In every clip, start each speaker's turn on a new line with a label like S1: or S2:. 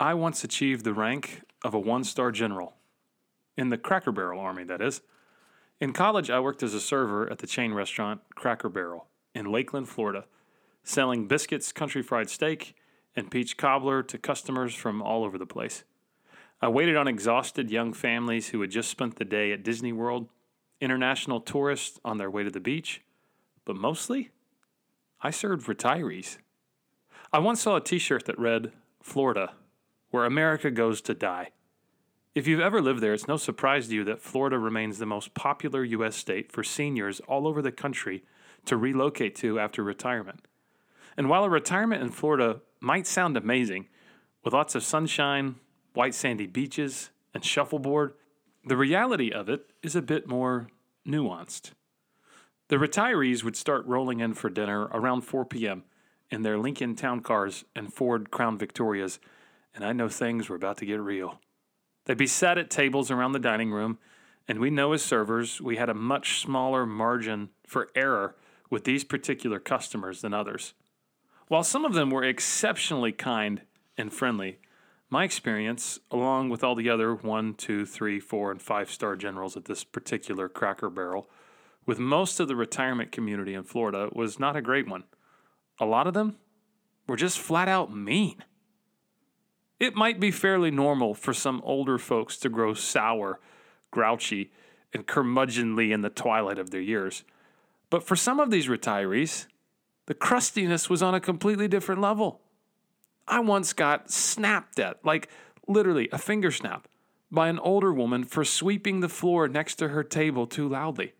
S1: I once achieved the rank of a one star general. In the Cracker Barrel Army, that is. In college, I worked as a server at the chain restaurant Cracker Barrel in Lakeland, Florida, selling biscuits, country fried steak, and peach cobbler to customers from all over the place. I waited on exhausted young families who had just spent the day at Disney World, international tourists on their way to the beach, but mostly, I served retirees. I once saw a t shirt that read, Florida, where America goes to die. If you've ever lived there, it's no surprise to you that Florida remains the most popular U.S. state for seniors all over the country to relocate to after retirement. And while a retirement in Florida might sound amazing, with lots of sunshine, white sandy beaches, and shuffleboard, the reality of it is a bit more nuanced. The retirees would start rolling in for dinner around 4 p.m. in their Lincoln Town Cars and Ford Crown Victorias and I know things were about to get real. They'd be sat at tables around the dining room, and we know as servers we had a much smaller margin for error with these particular customers than others. While some of them were exceptionally kind and friendly, my experience, along with all the other one, two, three, four, and five star generals at this particular cracker barrel, with most of the retirement community in Florida, was not a great one. A lot of them were just flat out mean. It might be fairly normal for some older folks to grow sour, grouchy, and curmudgeonly in the twilight of their years. But for some of these retirees, the crustiness was on a completely different level. I once got snapped at, like literally a finger snap, by an older woman for sweeping the floor next to her table too loudly.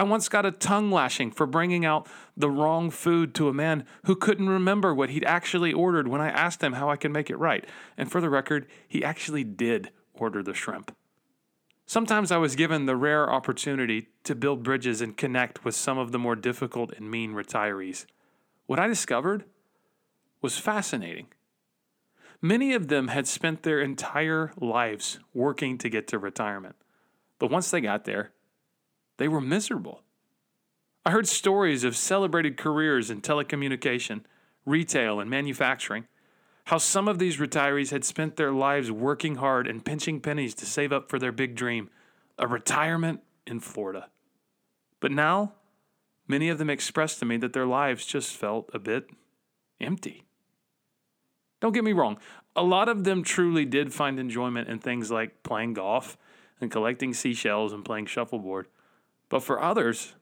S1: I once got a tongue lashing for bringing out the wrong food to a man who couldn't remember what he'd actually ordered when I asked him how I could make it right. And for the record, he actually did order the shrimp. Sometimes I was given the rare opportunity to build bridges and connect with some of the more difficult and mean retirees. What I discovered was fascinating. Many of them had spent their entire lives working to get to retirement. But once they got there, they were miserable. I heard stories of celebrated careers in telecommunication, retail, and manufacturing. How some of these retirees had spent their lives working hard and pinching pennies to save up for their big dream a retirement in Florida. But now, many of them expressed to me that their lives just felt a bit empty. Don't get me wrong, a lot of them truly did find enjoyment in things like playing golf and collecting seashells and playing shuffleboard. But for others,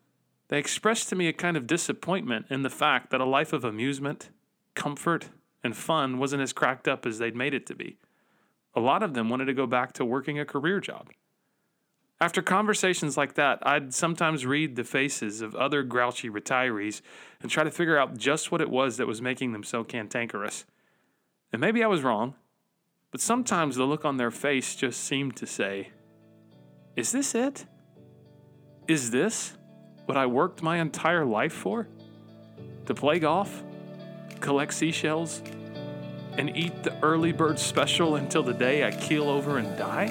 S1: they expressed to me a kind of disappointment in the fact that a life of amusement, comfort, and fun wasn't as cracked up as they'd made it to be. A lot of them wanted to go back to working a career job. After conversations like that, I'd sometimes read the faces of other grouchy retirees and try to figure out just what it was that was making them so cantankerous. And maybe I was wrong, but sometimes the look on their face just seemed to say, Is this it? Is this what I worked my entire life for? To play golf, collect seashells, and eat the early bird special until the day I keel over and die?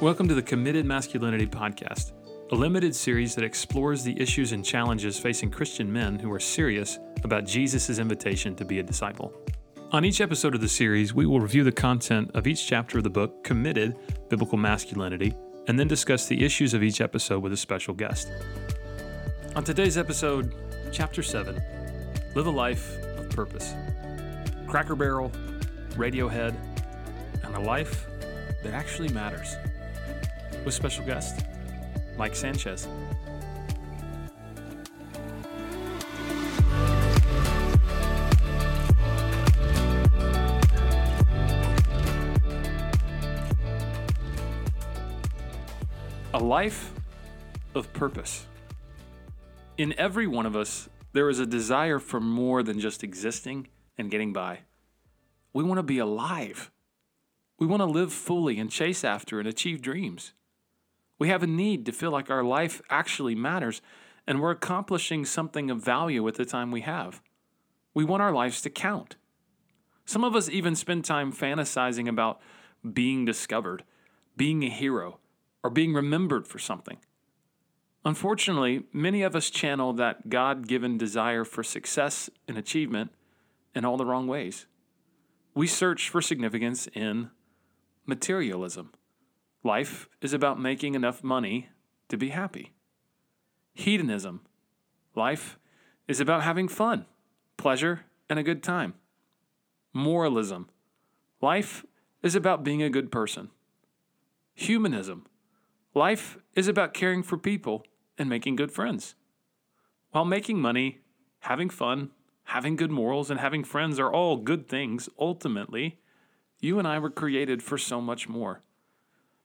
S1: Welcome to the Committed Masculinity Podcast, a limited series that explores the issues and challenges facing Christian men who are serious about Jesus' invitation to be a disciple. On each episode of the series, we will review the content of each chapter of the book, Committed Biblical Masculinity, and then discuss the issues of each episode with a special guest. On today's episode, Chapter 7 Live a Life of Purpose. Cracker Barrel, Radiohead, and a life that actually matters with special guest Mike Sanchez. A life of purpose. In every one of us, there is a desire for more than just existing and getting by. We want to be alive. We want to live fully and chase after and achieve dreams. We have a need to feel like our life actually matters, and we're accomplishing something of value with the time we have. We want our lives to count. Some of us even spend time fantasizing about being discovered, being a hero, or being remembered for something. Unfortunately, many of us channel that God given desire for success and achievement in all the wrong ways. We search for significance in materialism. Life is about making enough money to be happy. Hedonism. Life is about having fun, pleasure, and a good time. Moralism. Life is about being a good person. Humanism. Life is about caring for people and making good friends. While making money, having fun, having good morals, and having friends are all good things, ultimately, you and I were created for so much more.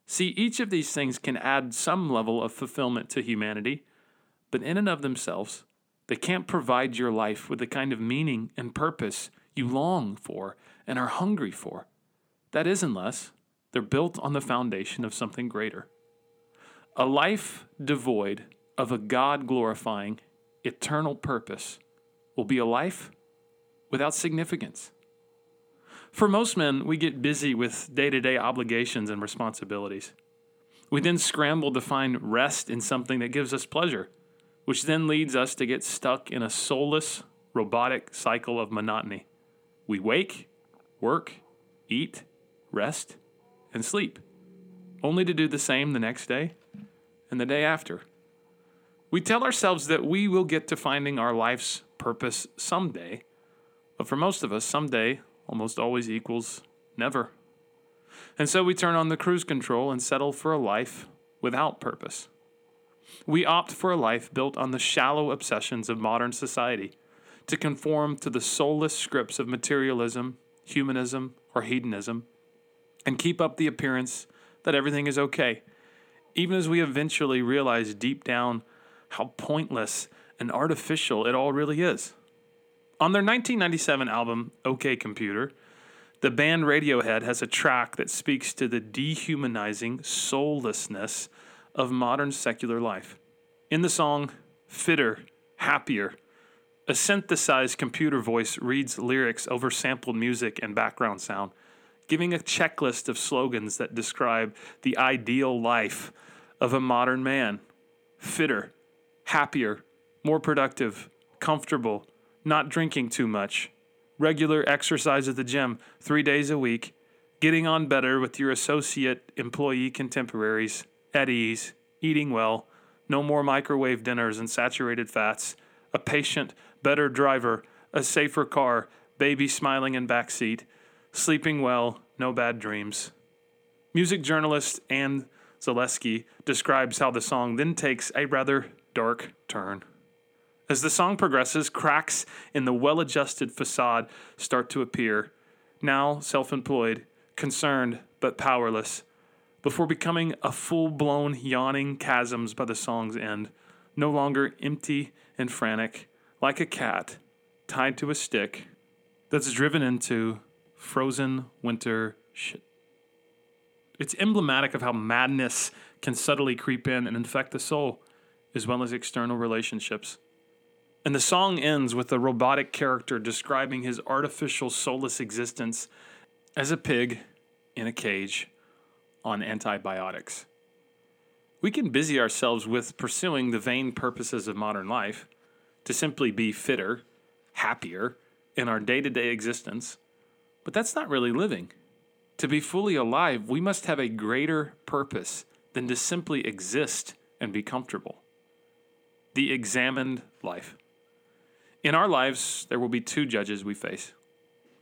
S1: See, each of these things can add some level of fulfillment to humanity, but in and of themselves, they can't provide your life with the kind of meaning and purpose you long for and are hungry for. That is, unless they're built on the foundation of something greater. A life devoid of a God glorifying, eternal purpose will be a life without significance. For most men, we get busy with day to day obligations and responsibilities. We then scramble to find rest in something that gives us pleasure, which then leads us to get stuck in a soulless, robotic cycle of monotony. We wake, work, eat, rest, and sleep, only to do the same the next day and the day after. We tell ourselves that we will get to finding our life's purpose someday, but for most of us, someday almost always equals never. And so we turn on the cruise control and settle for a life without purpose. We opt for a life built on the shallow obsessions of modern society to conform to the soulless scripts of materialism, humanism, or hedonism, and keep up the appearance that everything is okay even as we eventually realize deep down how pointless and artificial it all really is. On their 1997 album, OK Computer, the band Radiohead has a track that speaks to the dehumanizing soullessness of modern secular life. In the song Fitter, Happier, a synthesized computer voice reads lyrics over sampled music and background sound, giving a checklist of slogans that describe the ideal life of a modern man fitter, happier, more productive, comfortable, not drinking too much, regular exercise at the gym three days a week, getting on better with your associate employee contemporaries, at ease, eating well, no more microwave dinners and saturated fats, a patient, better driver, a safer car, baby smiling in back seat, sleeping well, no bad dreams. Music journalist Annie Zaleski describes how the song then takes a rather dark turn. As the song progresses, cracks in the well adjusted facade start to appear, now self employed, concerned, but powerless, before becoming a full blown yawning chasms by the song's end, no longer empty and frantic, like a cat tied to a stick that's driven into frozen winter shit. It's emblematic of how madness can subtly creep in and infect the soul, as well as external relationships. And the song ends with a robotic character describing his artificial soulless existence as a pig in a cage on antibiotics. We can busy ourselves with pursuing the vain purposes of modern life to simply be fitter, happier in our day to day existence, but that's not really living. To be fully alive, we must have a greater purpose than to simply exist and be comfortable. The examined life. In our lives, there will be two judges we face.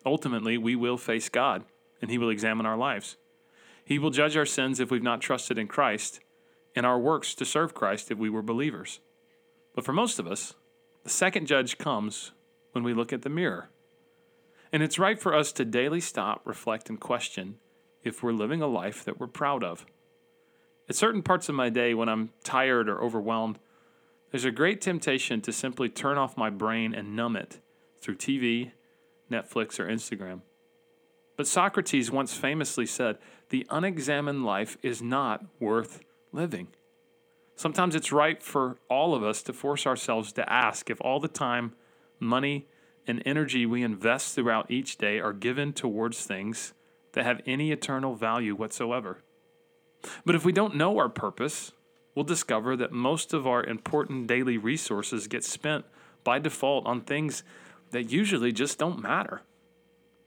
S1: Ultimately, we will face God, and He will examine our lives. He will judge our sins if we've not trusted in Christ, and our works to serve Christ if we were believers. But for most of us, the second judge comes when we look at the mirror. And it's right for us to daily stop, reflect, and question if we're living a life that we're proud of. At certain parts of my day, when I'm tired or overwhelmed, there's a great temptation to simply turn off my brain and numb it through TV, Netflix, or Instagram. But Socrates once famously said, The unexamined life is not worth living. Sometimes it's right for all of us to force ourselves to ask if all the time, money, and energy we invest throughout each day are given towards things that have any eternal value whatsoever. But if we don't know our purpose, we'll discover that most of our important daily resources get spent by default on things that usually just don't matter.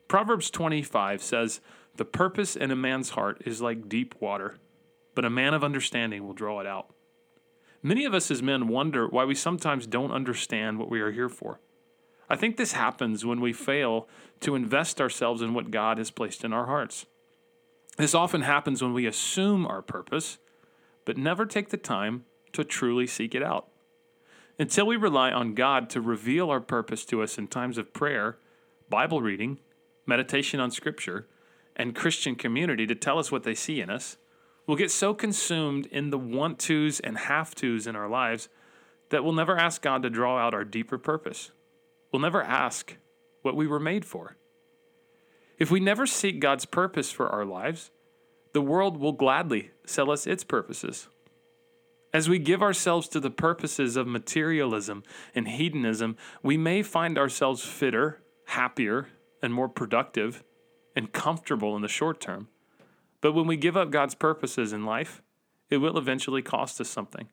S1: Proverbs 25 says, The purpose in a man's heart is like deep water, but a man of understanding will draw it out. Many of us as men wonder why we sometimes don't understand what we are here for. I think this happens when we fail to invest ourselves in what God has placed in our hearts. This often happens when we assume our purpose, but never take the time to truly seek it out. Until we rely on God to reveal our purpose to us in times of prayer, Bible reading, meditation on Scripture, and Christian community to tell us what they see in us, we'll get so consumed in the want tos and have tos in our lives that we'll never ask God to draw out our deeper purpose. We'll never ask what we were made for. If we never seek God's purpose for our lives, the world will gladly sell us its purposes. As we give ourselves to the purposes of materialism and hedonism, we may find ourselves fitter, happier, and more productive and comfortable in the short term. But when we give up God's purposes in life, it will eventually cost us something.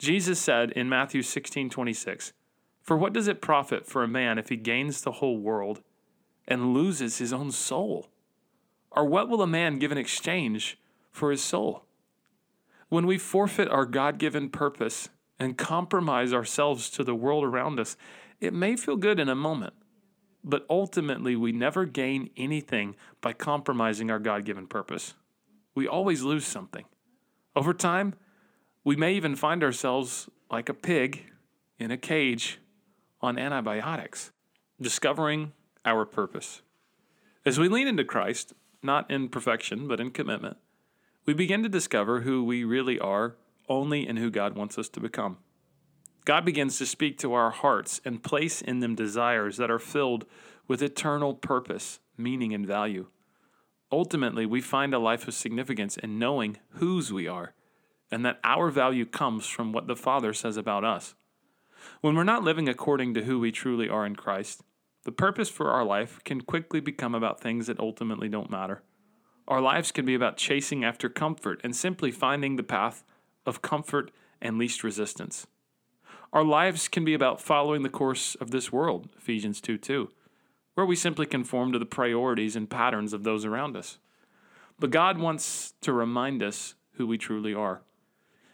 S1: Jesus said in Matthew 16 26, For what does it profit for a man if he gains the whole world and loses his own soul? Or what will a man give in exchange for his soul? When we forfeit our God given purpose and compromise ourselves to the world around us, it may feel good in a moment, but ultimately we never gain anything by compromising our God given purpose. We always lose something. Over time, we may even find ourselves like a pig in a cage on antibiotics, discovering our purpose. As we lean into Christ, not in perfection, but in commitment, we begin to discover who we really are only in who God wants us to become. God begins to speak to our hearts and place in them desires that are filled with eternal purpose, meaning, and value. Ultimately, we find a life of significance in knowing whose we are and that our value comes from what the Father says about us. When we're not living according to who we truly are in Christ, the purpose for our life can quickly become about things that ultimately don't matter. Our lives can be about chasing after comfort and simply finding the path of comfort and least resistance. Our lives can be about following the course of this world, Ephesians 2 2, where we simply conform to the priorities and patterns of those around us. But God wants to remind us who we truly are.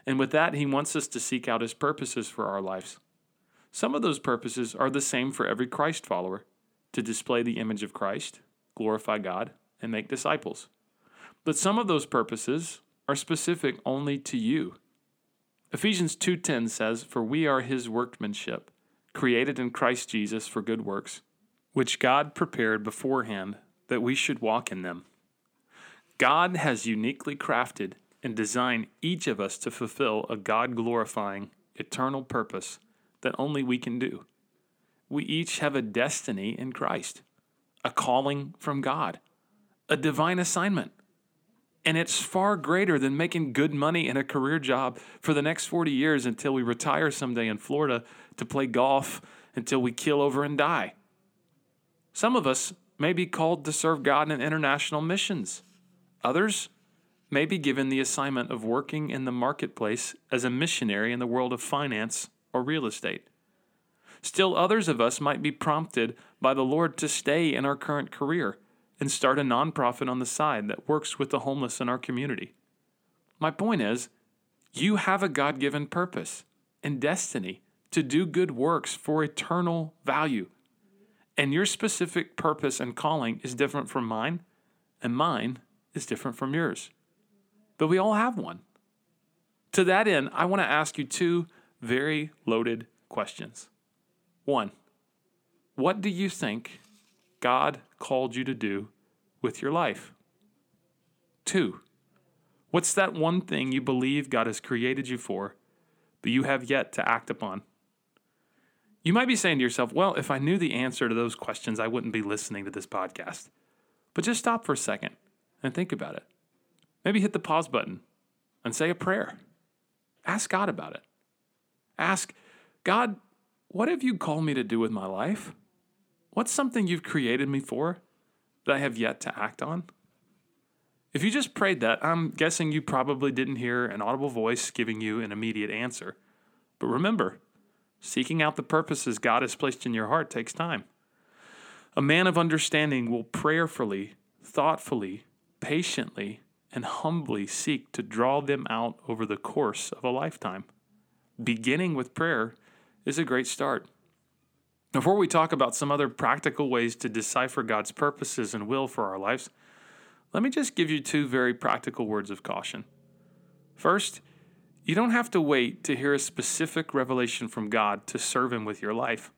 S1: And with that, He wants us to seek out His purposes for our lives. Some of those purposes are the same for every Christ follower to display the image of Christ, glorify God, and make disciples. But some of those purposes are specific only to you. Ephesians 2:10 says, "For we are his workmanship, created in Christ Jesus for good works, which God prepared beforehand that we should walk in them." God has uniquely crafted and designed each of us to fulfill a God glorifying, eternal purpose that only we can do. We each have a destiny in Christ, a calling from God, a divine assignment. And it's far greater than making good money in a career job for the next 40 years until we retire someday in Florida to play golf until we kill over and die. Some of us may be called to serve God in international missions. Others may be given the assignment of working in the marketplace as a missionary in the world of finance or real estate. Still, others of us might be prompted by the Lord to stay in our current career and start a nonprofit on the side that works with the homeless in our community. My point is, you have a God given purpose and destiny to do good works for eternal value. And your specific purpose and calling is different from mine, and mine is different from yours. But we all have one. To that end, I want to ask you two very loaded questions. One, what do you think God called you to do with your life? Two, what's that one thing you believe God has created you for, but you have yet to act upon? You might be saying to yourself, well, if I knew the answer to those questions, I wouldn't be listening to this podcast. But just stop for a second and think about it. Maybe hit the pause button and say a prayer. ask God about it. Ask, God, what have you called me to do with my life? What's something you've created me for that I have yet to act on? If you just prayed that, I'm guessing you probably didn't hear an audible voice giving you an immediate answer. But remember, seeking out the purposes God has placed in your heart takes time. A man of understanding will prayerfully, thoughtfully, patiently, and humbly seek to draw them out over the course of a lifetime. Beginning with prayer is a great start. Before we talk about some other practical ways to decipher God's purposes and will for our lives, let me just give you two very practical words of caution. First, you don't have to wait to hear a specific revelation from God to serve Him with your life.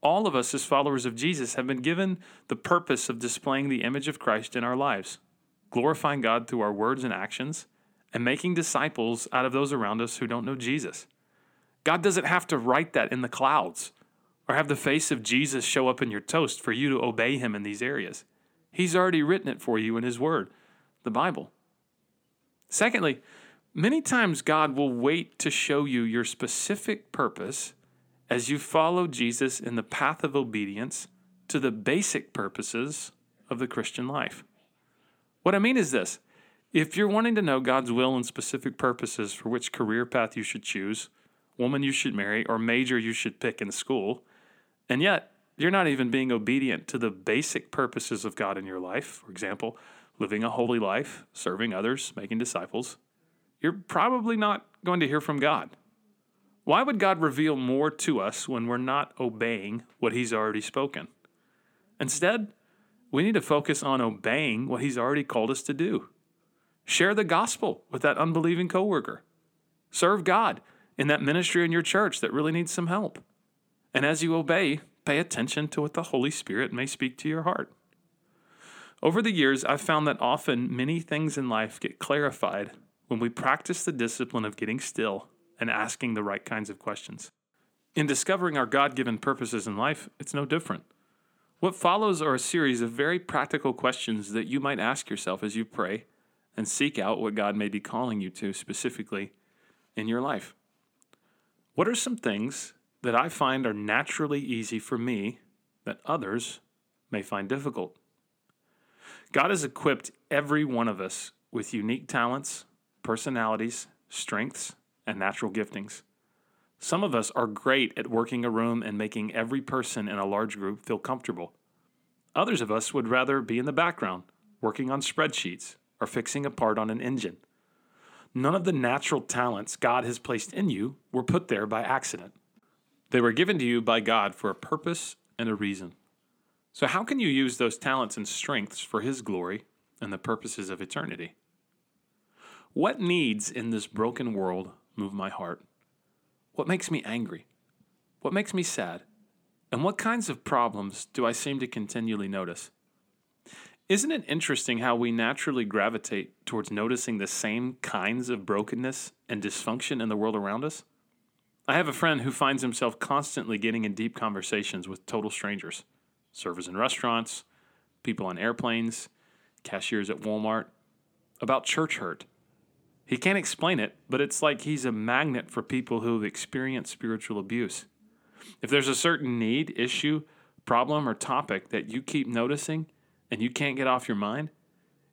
S1: All of us, as followers of Jesus, have been given the purpose of displaying the image of Christ in our lives, glorifying God through our words and actions, and making disciples out of those around us who don't know Jesus. God doesn't have to write that in the clouds or have the face of Jesus show up in your toast for you to obey Him in these areas. He's already written it for you in His Word, the Bible. Secondly, many times God will wait to show you your specific purpose as you follow Jesus in the path of obedience to the basic purposes of the Christian life. What I mean is this if you're wanting to know God's will and specific purposes for which career path you should choose, woman you should marry, or major you should pick in school, and yet you're not even being obedient to the basic purposes of God in your life, for example, living a holy life, serving others, making disciples, you're probably not going to hear from God. Why would God reveal more to us when we're not obeying what He's already spoken? Instead, we need to focus on obeying what He's already called us to do. Share the gospel with that unbelieving coworker. Serve God in that ministry in your church that really needs some help. And as you obey, pay attention to what the Holy Spirit may speak to your heart. Over the years, I've found that often many things in life get clarified when we practice the discipline of getting still and asking the right kinds of questions. In discovering our God given purposes in life, it's no different. What follows are a series of very practical questions that you might ask yourself as you pray and seek out what God may be calling you to specifically in your life. What are some things that I find are naturally easy for me that others may find difficult? God has equipped every one of us with unique talents, personalities, strengths, and natural giftings. Some of us are great at working a room and making every person in a large group feel comfortable. Others of us would rather be in the background, working on spreadsheets or fixing a part on an engine. None of the natural talents God has placed in you were put there by accident. They were given to you by God for a purpose and a reason. So, how can you use those talents and strengths for His glory and the purposes of eternity? What needs in this broken world move my heart? What makes me angry? What makes me sad? And what kinds of problems do I seem to continually notice? Isn't it interesting how we naturally gravitate towards noticing the same kinds of brokenness and dysfunction in the world around us? I have a friend who finds himself constantly getting in deep conversations with total strangers servers in restaurants, people on airplanes, cashiers at Walmart about church hurt he can't explain it, but it's like he's a magnet for people who have experienced spiritual abuse. If there's a certain need, issue, problem, or topic that you keep noticing and you can't get off your mind,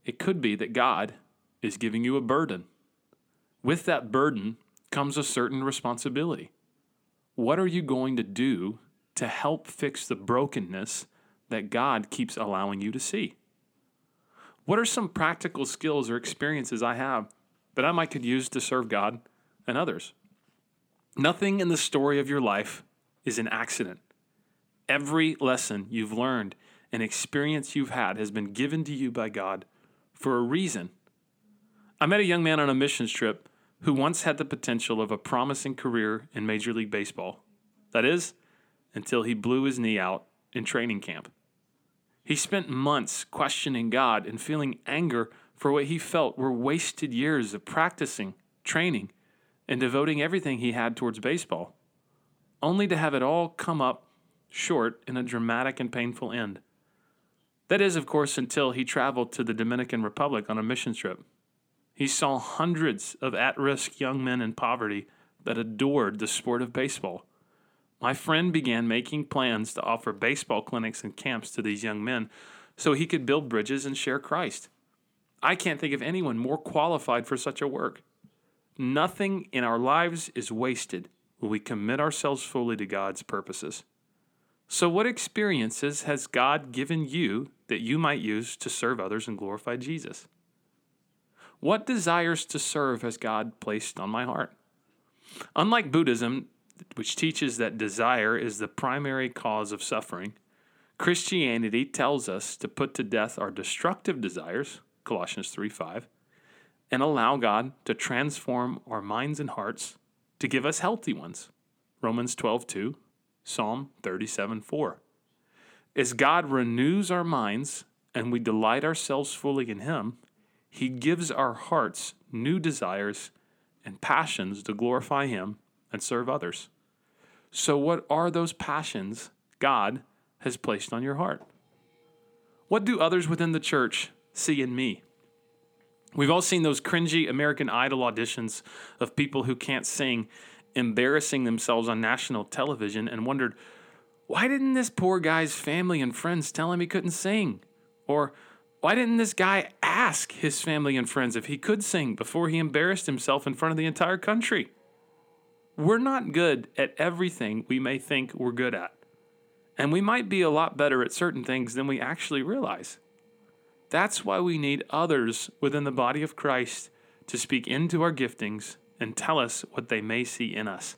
S1: it could be that God is giving you a burden. With that burden comes a certain responsibility. What are you going to do to help fix the brokenness that God keeps allowing you to see? What are some practical skills or experiences I have that I might could use to serve God and others. Nothing in the story of your life is an accident. Every lesson you've learned and experience you've had has been given to you by God for a reason. I met a young man on a missions trip who once had the potential of a promising career in Major League Baseball. That is, until he blew his knee out in training camp. He spent months questioning God and feeling anger for what he felt were wasted years of practicing, training, and devoting everything he had towards baseball, only to have it all come up short in a dramatic and painful end. That is, of course, until he traveled to the Dominican Republic on a mission trip. He saw hundreds of at risk young men in poverty that adored the sport of baseball. My friend began making plans to offer baseball clinics and camps to these young men so he could build bridges and share Christ. I can't think of anyone more qualified for such a work. Nothing in our lives is wasted when we commit ourselves fully to God's purposes. So, what experiences has God given you that you might use to serve others and glorify Jesus? What desires to serve has God placed on my heart? Unlike Buddhism, which teaches that desire is the primary cause of suffering, Christianity tells us to put to death our destructive desires, Colossians 3 5, and allow God to transform our minds and hearts to give us healthy ones, Romans 12 2, Psalm 37 4. As God renews our minds and we delight ourselves fully in Him, He gives our hearts new desires and passions to glorify Him and serve others. So, what are those passions God has placed on your heart? What do others within the church see in me? We've all seen those cringy American Idol auditions of people who can't sing embarrassing themselves on national television and wondered, why didn't this poor guy's family and friends tell him he couldn't sing? Or why didn't this guy ask his family and friends if he could sing before he embarrassed himself in front of the entire country? We're not good at everything we may think we're good at. And we might be a lot better at certain things than we actually realize. That's why we need others within the body of Christ to speak into our giftings and tell us what they may see in us.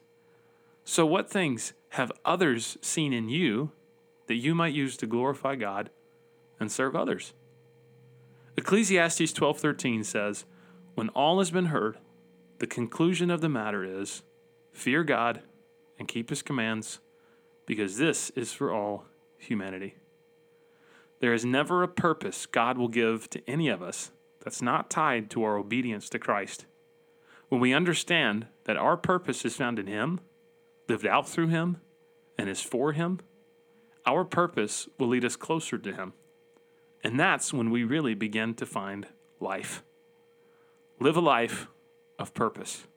S1: So, what things have others seen in you that you might use to glorify God and serve others? Ecclesiastes 12:13 says, "When all has been heard, the conclusion of the matter is, fear God and keep his commands, because this is for all humanity." There is never a purpose God will give to any of us that's not tied to our obedience to Christ. When we understand that our purpose is found in Him, lived out through Him, and is for Him, our purpose will lead us closer to Him. And that's when we really begin to find life. Live a life of purpose.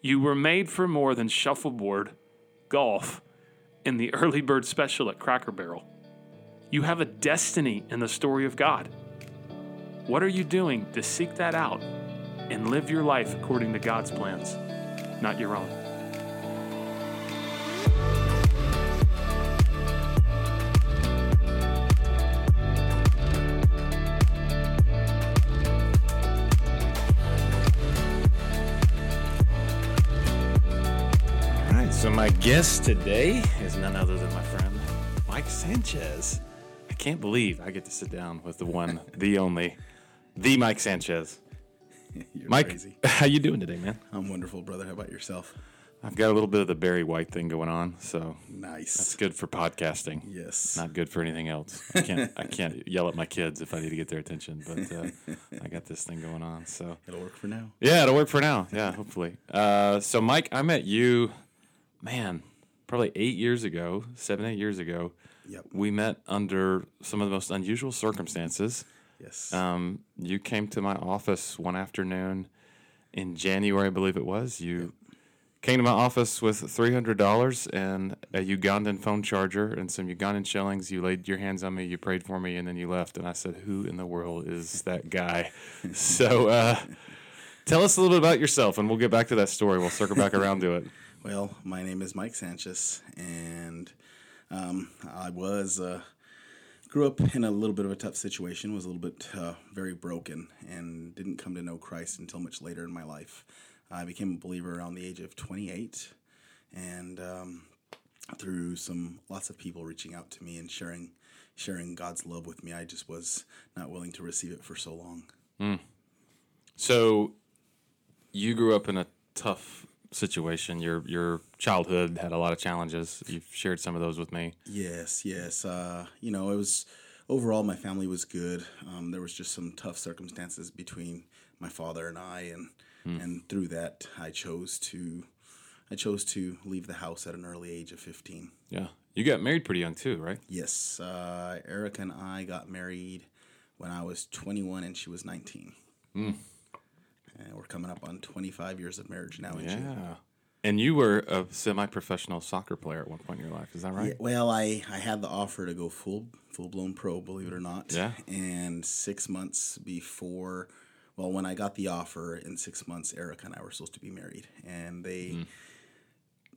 S1: You were made for more than shuffleboard, golf, and the early bird special at Cracker Barrel. You have a destiny in the story of God. What are you doing to seek that out and live your life according to God's plans, not your own? So my guest today is none other than my friend Mike Sanchez. I can't believe I get to sit down with the one, the only, the Mike Sanchez.
S2: You're
S1: Mike,
S2: crazy.
S1: how you doing today, man?
S2: I'm wonderful, brother. How about yourself?
S1: I've got a little bit of the Barry White thing going on, so
S2: Nice.
S1: That's good for podcasting.
S2: yes.
S1: Not good for anything else. I can't. I can't yell at my kids if I need to get their attention, but uh, I got this thing going on. So
S2: It'll work for now.
S1: yeah, it'll work for now. Yeah, hopefully. Uh, so Mike, I met you, man, probably eight years ago, seven, eight years ago.
S2: Yep.
S1: We met under some of the most unusual circumstances.
S2: Yes.
S1: Um, you came to my office one afternoon in January, I believe it was. You came to my office with three hundred dollars and a Ugandan phone charger and some Ugandan shillings. You laid your hands on me, you prayed for me, and then you left. And I said, "Who in the world is that guy?" so, uh, tell us a little bit about yourself, and we'll get back to that story. We'll circle back around to it.
S2: Well, my name is Mike Sanchez, and um, I was uh, grew up in a little bit of a tough situation. Was a little bit uh, very broken, and didn't come to know Christ until much later in my life. I became a believer around the age of 28, and um, through some lots of people reaching out to me and sharing sharing God's love with me, I just was not willing to receive it for so long.
S1: So, you grew up in a tough situation. Your your childhood had a lot of challenges. You've shared some of those with me.
S2: Yes, yes. Uh, you know, it was overall my family was good. Um, there was just some tough circumstances between my father and I, and and through that, I chose to I chose to leave the house at an early age of fifteen.
S1: Yeah, you got married pretty young too, right?
S2: Yes, uh, Erica and I got married when I was twenty one and she was nineteen. And we're coming up on 25 years of marriage now in June.
S1: Yeah. And you were a semi-professional soccer player at one point in your life. Is that right?
S2: Yeah, well, I, I had the offer to go full full blown pro, believe it or not.
S1: Yeah.
S2: And six months before, well, when I got the offer, in six months, Erica and I were supposed to be married, and they,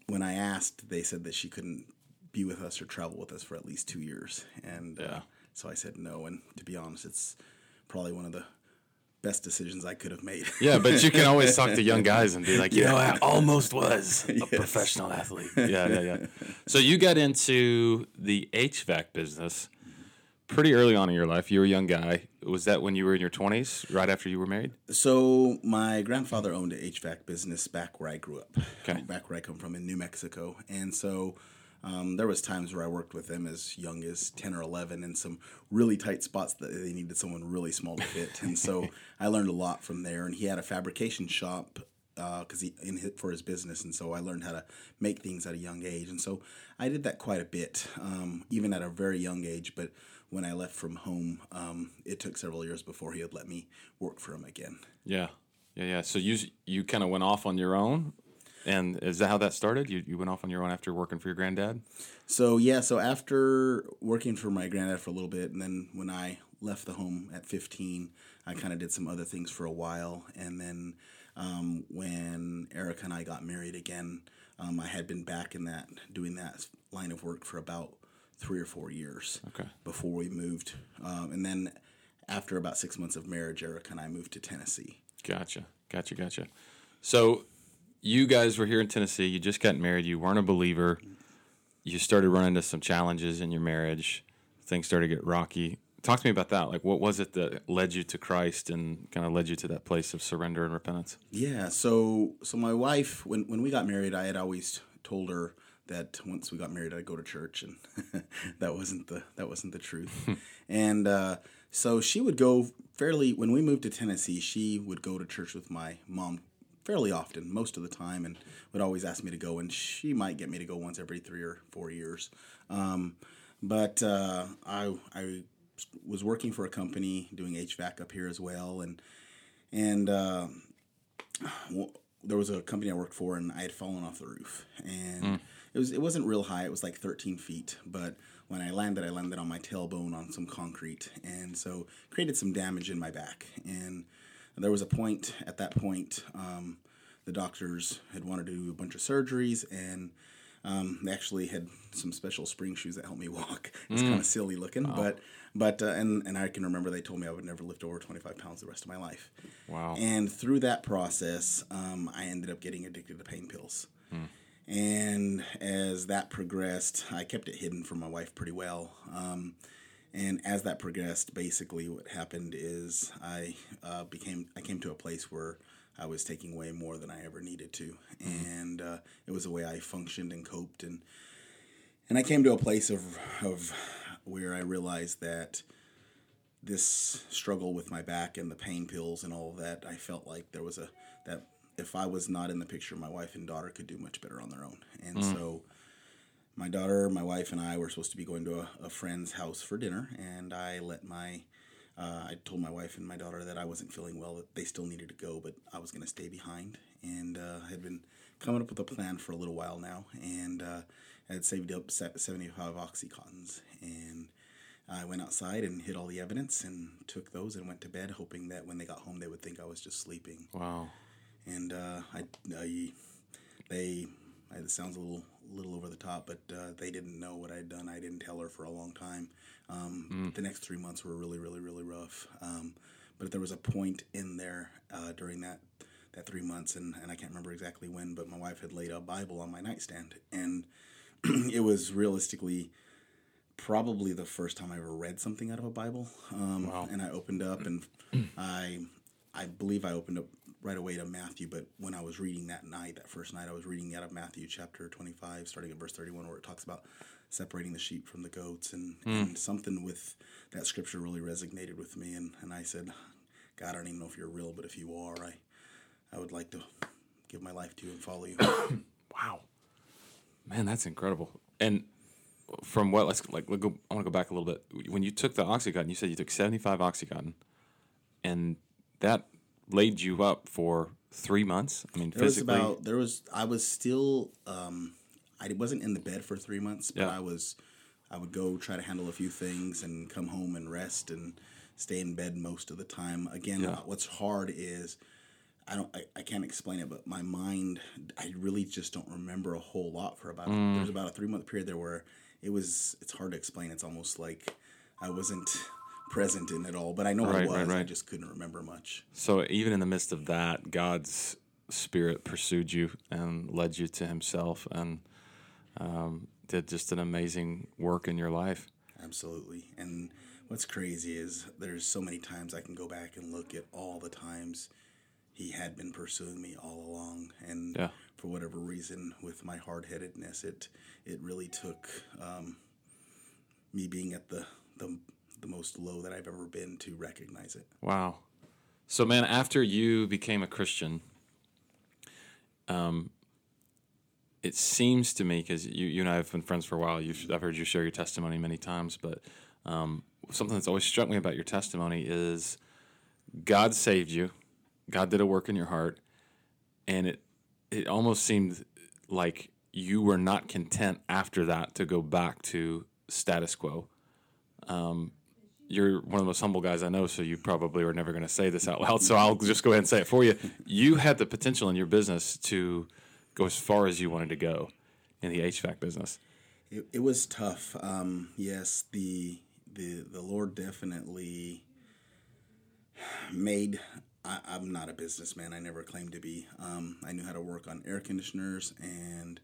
S2: when I asked, they said that she couldn't be with us or travel with us for at least two years, and uh, so I said no. And to be honest, it's probably one of the best decisions I could have made.
S1: Yeah, but you can always talk to young guys and be like, you know, I almost was a professional athlete. Yeah, yeah, yeah. So you got into the HVAC business pretty early on in your life. You were a young guy. Was that when you were in your 20s, right after you were married?
S2: So my grandfather owned an HVAC business back where I grew up,
S1: Okay.
S2: back where I come from in New Mexico, and so um, there was times where I worked with them as young as ten or eleven in some really tight spots that they needed someone really small to fit, and so I learned a lot from there. And he had a fabrication shop because he in his, for his business, and so I learned how to make things at a young age, and so I did that quite a bit, um, even at a very young age, but. When I left from home, um, it took several years before he would let me work for him again.
S1: Yeah, yeah, yeah. So you you kind of went off on your own, and is that how that started? You you went off on your own after working for your granddad?
S2: So yeah, so after working for my granddad for a little bit, and then when I left the home at 15, I kind of did some other things for a while, and then um, when Erica and I got married again, um, I had been back in that doing that line of work for about three or four years
S1: Okay.
S2: before we moved, um, and then after about six months of marriage, Erica and I moved to Tennessee.
S1: Gotcha, gotcha, gotcha. So you guys were here in Tennessee. You just got married. You weren't a believer. You started running into some challenges in your marriage. Things started to get rocky. Talk to me about that. Like, what was it that led you to Christ and kind of led you to that place of surrender and repentance?
S2: Yeah, so so my wife, when when we got married, I had always told her that once we got married, I'd go to church, and that wasn't the that wasn't the truth. and uh, so she would go fairly when we moved to Tennessee. She would go to church with my mom fairly often, most of the time, and would always ask me to go. And she might get me to go once every three or four years. Um, but uh, I I was working for a company doing HVAC up here as well, and and. Uh, well, there was a company I worked for, and I had fallen off the roof, and it was it wasn't real high. It was like 13 feet, but when I landed, I landed on my tailbone on some concrete, and so created some damage in my back. And there was a point at that point, um, the doctors had wanted to do a bunch of surgeries, and um, they actually had some special spring shoes that helped me walk. It's kind of silly looking, but but uh, and and I can remember they told me I would never lift over 25 pounds the rest of my life.
S1: Wow.
S2: And through that process, um, I ended up getting addicted to pain pills. And as that progressed, I kept it hidden from my wife pretty well. Um, and as that progressed, basically what happened is I uh, became I came to a place where I was taking way more than I ever needed to, and uh, it was the way I functioned and coped, and and I came to a place of of where I realized that this struggle with my back and the pain pills and all of that, I felt like there was a that if I was not in the picture, my wife and daughter could do much better on their own. And so my daughter, my wife, and I were supposed to be going to a, a friend's house for dinner, and I let my uh, I told my wife and my daughter that I wasn't feeling well, that they still needed to go, but I was going to stay behind. And uh, had been coming up with a plan for a little while now, and uh, I had saved up 75 Oxycontins. And I went outside and hid all the evidence and took those and went to bed, hoping that when they got home, they would think I was just sleeping.
S1: Wow.
S2: And uh, I, I, they, I, it sounds a little, little over the top, but uh, they didn't know what I'd done. I didn't tell her for a long time. Um, The next three months were really, really, really rough. Um, but there was a point in there uh, during that that three months, and, and I can't remember exactly when, but my wife had laid a Bible on my nightstand, and it was realistically probably the first time I ever read something out of a Bible. Um, And I opened up, and I, I believe I opened up right away to Matthew. But when I was reading that night, that first night, I was reading out of Matthew chapter twenty-five, starting at verse thirty-one, where it talks about separating the sheep from the goats, and, hmm. and something with that scripture really resonated with me. And, and I said, God, I don't even know if you're real, but if you are, I, I would like to give my life to you and follow you.
S1: Wow. Man, that's incredible. And from what let's like look, I want to go back a little bit. When you took the oxycontin, you said you took 75 oxycontin, and that laid you up for three months. I mean,
S2: There was
S1: physically.
S2: about there was I was still um, I wasn't in the bed for three months, but
S1: Yeah.
S2: I was I would go try to handle a few things and come home and rest and stay in bed most of the time. Again,
S1: Yeah.
S2: what's hard is I don't I, I can't explain it, but my mind I really just don't remember a whole lot for about
S1: Mm.
S2: there's about a three month period there where it was it's hard to explain. It's almost like I wasn't present in it all, but I know I
S1: Right,
S2: was.
S1: right,
S2: I just couldn't remember much.
S1: So even in the midst of that, God's spirit pursued you and led you to Himself, and um, did just an amazing work in your life.
S2: Absolutely. And what's crazy is there's so many times I can go back and look at all the times he had been pursuing me all along. And
S1: Yeah.
S2: for whatever reason, with my hard headedness, it it really took um, me being at the, the the most low that I've ever been to recognize it.
S1: Wow. So, man, after you became a Christian, um, it seems to me because you, you and I have been friends for a while. You've, I've heard you share your testimony many times, but um, something that's always struck me about your testimony is God saved you. God did a work in your heart, and it it almost seemed like you were not content after that to go back to status quo. Um, you're one of the most humble guys I know, so you probably are never going to say this out loud. So I'll just go ahead and say it for you. You had the potential in your business to go as far as you wanted to go in the HVAC business.
S2: It, it was tough. Um, yes, the the the Lord definitely made. I, I'm not a businessman. I never claimed to be. Um, I knew how to work on air conditioners and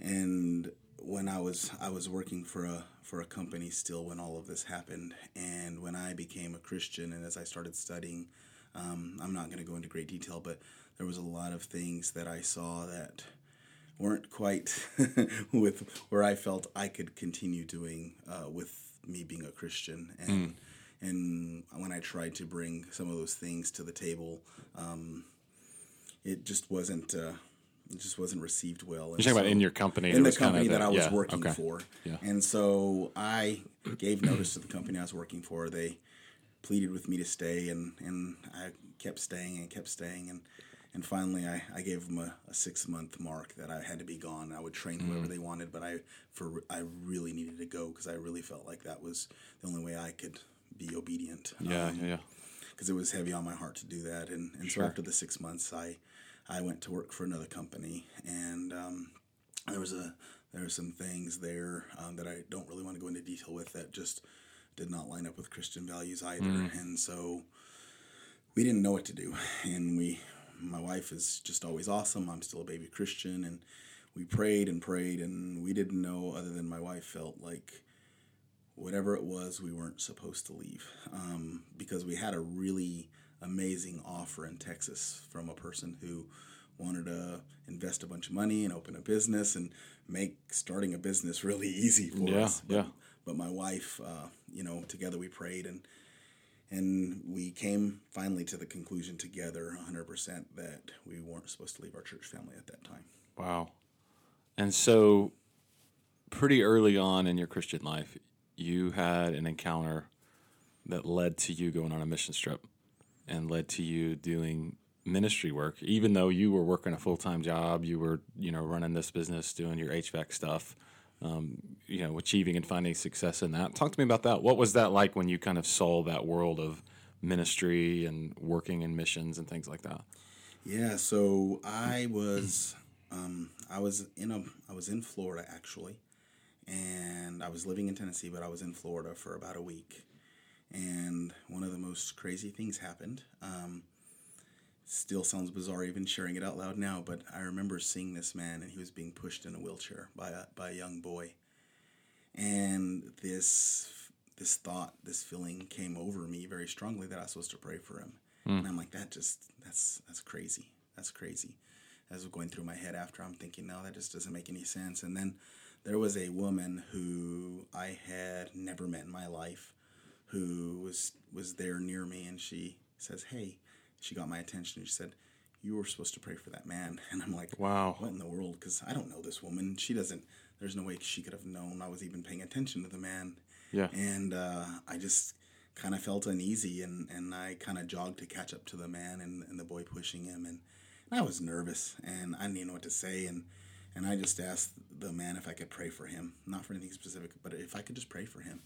S2: and when I was I was working for a for a company still when all of this happened. And when I became a Christian and as I started studying um, I'm not going to go into great detail but there was a lot of things that I saw that weren't quite with where I felt I could continue doing uh, with me being a Christian. And and when I tried to bring some of those things to the table um, it just wasn't uh, it just wasn't received well.
S1: You're talking about in your company.
S2: in the company that I was
S1: yeah,
S2: working
S1: okay.
S2: for.
S1: Yeah.
S2: And so I gave notice to the company I was working for. They pleaded with me to stay, and, and I kept staying and kept staying. And, and finally, I, I gave them a, a six month mark that I had to be gone. I would train whoever
S1: Mm-hmm.
S2: they wanted, but I for I really needed to go because I really felt like that was the only way I could be obedient.
S1: Yeah,
S2: Um,
S1: yeah, yeah.
S2: because it was heavy on my heart to do that. And, and
S1: Sure.
S2: so after the six months, I I went to work for another company, and um, there was a there were some things there um, that I don't really want to go into detail with that just did not line up with Christian values either. And so we didn't know what to do, and we my wife is just always awesome. I'm still a baby Christian, and we prayed and prayed, and we didn't know other than my wife felt like whatever it was, we weren't supposed to leave um, because we had a really amazing offer in Texas from a person who wanted to invest a bunch of money and open a business and make starting a business really easy for
S1: Yeah,
S2: us. But,
S1: yeah.
S2: But my wife, uh, you know, together we prayed and and we came finally to the conclusion together 100% that we weren't supposed to leave our church family at that time.
S1: Wow. And so, pretty early on in your Christian life, you had an encounter that led to you going on a mission trip and led to you doing ministry work. Even though you were working a full time job, you were, you know, running this business, doing your HVAC stuff, um, you know, achieving and finding success in that. Talk to me about that. What was that like when you kind of saw that world of ministry and working in missions and things like that?
S2: Yeah, so I was um, I was in a I was in Florida actually, and I was living in Tennessee, but I was in Florida for about a week, and one of the most crazy things happened. Um, still sounds bizarre even sharing it out loud now, but I remember seeing this man, and he was being pushed in a wheelchair by a by a young boy, and this this thought, this feeling came over me very strongly that I was supposed to pray for him. And I'm like, that just that's that's crazy. That's crazy. As was going through my head after, I'm thinking, no, that just doesn't make any sense. And then there was a woman who I had never met in my life, who was was there near me, and she says, "Hey," she got my attention. She said, "You were supposed to pray for that man." And I'm like,
S1: Wow.
S2: what in the world? Because I don't know this woman. She doesn't. There's no way she could have known I was even paying attention to the man.
S1: Yeah.
S2: And uh, I just kind of felt uneasy, and and I kind of jogged to catch up to the man and, and the boy pushing him, and, and I was nervous, and I didn't even know what to say, and and I just asked the man if I could pray for him, not for anything specific, but if I could just pray for him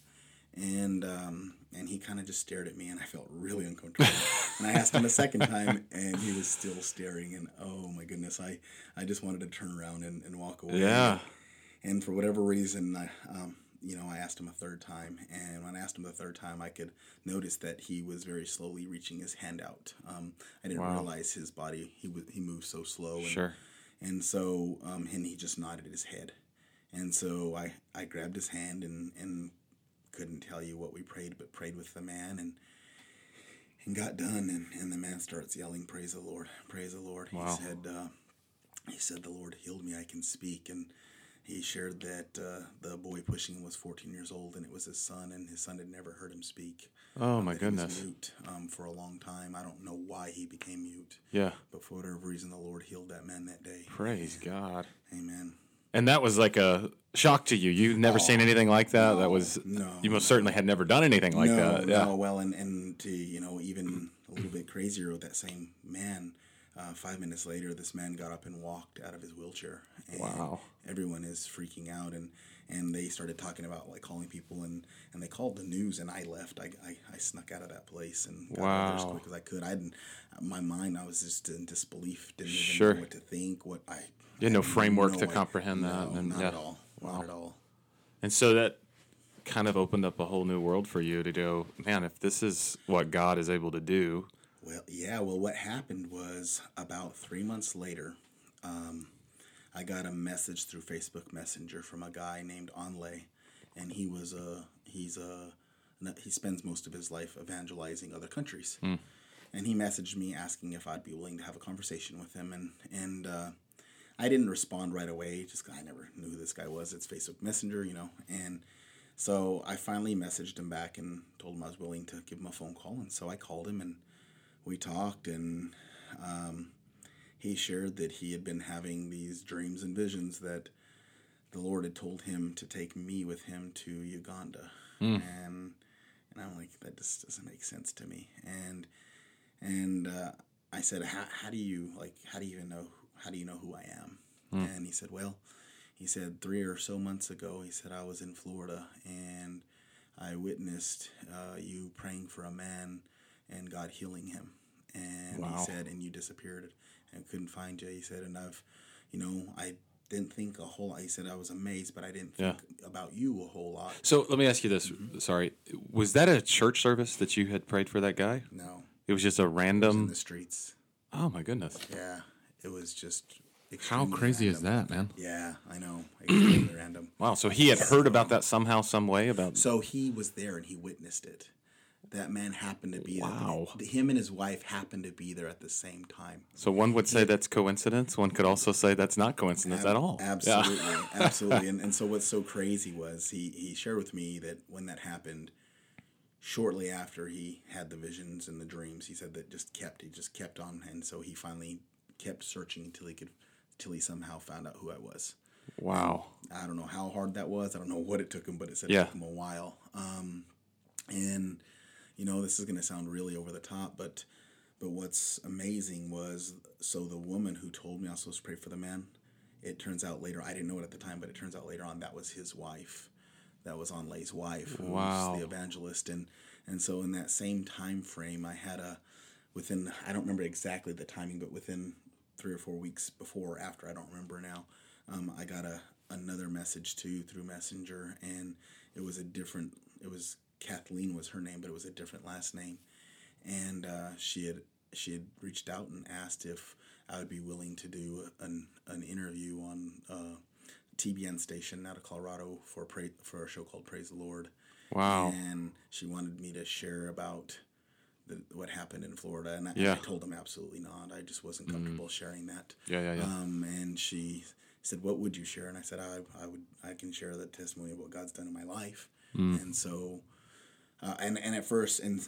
S2: and um, and he kind of just stared at me, and I felt really uncomfortable. and I asked him a second time, and he was still staring. And oh my goodness, I I just wanted to turn around and, and walk away.
S3: Yeah.
S2: And for whatever reason, I um, you know I asked him a third time, and when I asked him the third time, I could notice that he was very slowly reaching his hand out. Um, I didn't
S3: Wow.
S2: realize his body he was he moved so slow. And,
S3: Sure.
S2: and so um, and he just nodded his head and so i i grabbed his hand and and couldn't tell you what we prayed but prayed with the man and and got done. And, and the man starts yelling praise the lord praise the lord.
S3: Wow.
S2: he said uh, he said the lord healed me. I can speak. And he shared that uh, the boy pushing him was 14 years old and it was his son and his son had never heard him speak.
S3: Oh my
S2: that he was
S3: goodness.
S2: mute um, for a long time. I don't know why he became mute.
S3: Yeah.
S2: but for whatever reason the lord healed that man that day.
S3: Praise God.
S2: amen
S3: And that was like a shock to you. You've never seen anything like that. that was
S2: no,
S3: you most certainly had never done anything like
S2: no,
S3: that. Yeah.
S2: No, well, and, and to, you know, even a little bit crazier with that same man, uh, five minutes later, this man got up and walked out of his wheelchair. And
S3: Wow.
S2: Everyone is freaking out, and, and they started talking about like calling people, and, and they called the news, and I left. I, I, I snuck out of that place and got out there as
S3: Wow.
S2: quick as I could. I didn't, my mind, I was just in disbelief, didn't even
S3: Sure.
S2: know what to think, what I.
S3: You had no framework to
S2: i-
S3: comprehend that,
S2: No,
S3: and-
S2: not
S3: yeah.
S2: at all. Not at all.
S3: And so that kind of opened up a whole new world for you to go, man, if this is what God is able to do,
S2: Well, yeah. Well, what happened was about three months later, um, I got a message through Facebook Messenger from a guy named Onlay, and he was a he's a he spends most of his life evangelizing other countries, and he messaged me asking if I'd be willing to have a conversation with him, and and uh, I didn't respond right away, just 'cause I never knew who this guy was. It's Facebook Messenger, you know, and so I finally messaged him back and told him I was willing to give him a phone call, and so I called him and we talked and um, he shared that he had been having these dreams and visions that the Lord had told him to take me with him to Uganda, and and I'm like that just doesn't make sense to me, and and uh, I said how how do you like how do you even know how do you know who I am? And he said, well, he said three or so months ago, he said I was in Florida and I witnessed uh, you praying for a man and God healing him. And
S3: Wow.
S2: he said, and you disappeared and couldn't find you. He said, and I've, you know, I didn't think a whole lot. He said, I was amazed, but I didn't
S3: Yeah.
S2: think about you a whole lot.
S3: So let me ask you this. Sorry. Was that a church service that you had prayed for that guy?
S2: No,
S3: It was just a random.
S2: in the streets.
S3: Oh my goodness.
S2: Yeah, it was just.
S4: How
S2: extremely
S4: crazy is that, man?
S2: Yeah, I know. Extremely random.
S3: Wow. So he had heard about that somehow, some way about.
S2: So he was there and he witnessed it. That man happened to be
S3: Wow.
S2: there. Him and his wife happened to be there at the same time.
S3: So one would say that's coincidence. One could also say that's not coincidence at all. Yeah.
S2: Absolutely, absolutely. And, and so what's so crazy was he he shared with me that when that happened, shortly after he had the visions and the dreams, he said that just kept he just kept on, and so he finally kept searching until he could, till he somehow found out who I was.
S3: Wow.
S2: I don't know how hard that was. I don't know what it took him, but it said
S3: Yeah.
S2: it took him a while. Um, and you know, this is going to sound really over the top, but but what's amazing was so the woman who told me I was supposed to pray for the man. It turns out later I didn't know it at the time, but it turns out later on that was his wife. That was Onlay's wife, who
S3: Wow.
S2: was the evangelist, and and so in that same time frame, I had a within I don't remember exactly the timing, but within three or four weeks before or after, I don't remember now. Um, I got a another message too through Messenger, and it was a different. It was Kathleen was her name, but it was a different last name, and uh, she had she had reached out and asked if I would be willing to do an an interview on uh, TBN station out of Colorado for pray, for a show called Praise the Lord.
S3: Wow.
S2: And she wanted me to share about what happened in Florida, and I,
S3: Yeah.
S2: I told them absolutely not. I just wasn't comfortable sharing that.
S3: Yeah, yeah, yeah.
S2: Um, and she said, "What would you share?" And I said, "I, I would, I can share the testimony of what God's done in my life." And so, uh, and and at first, and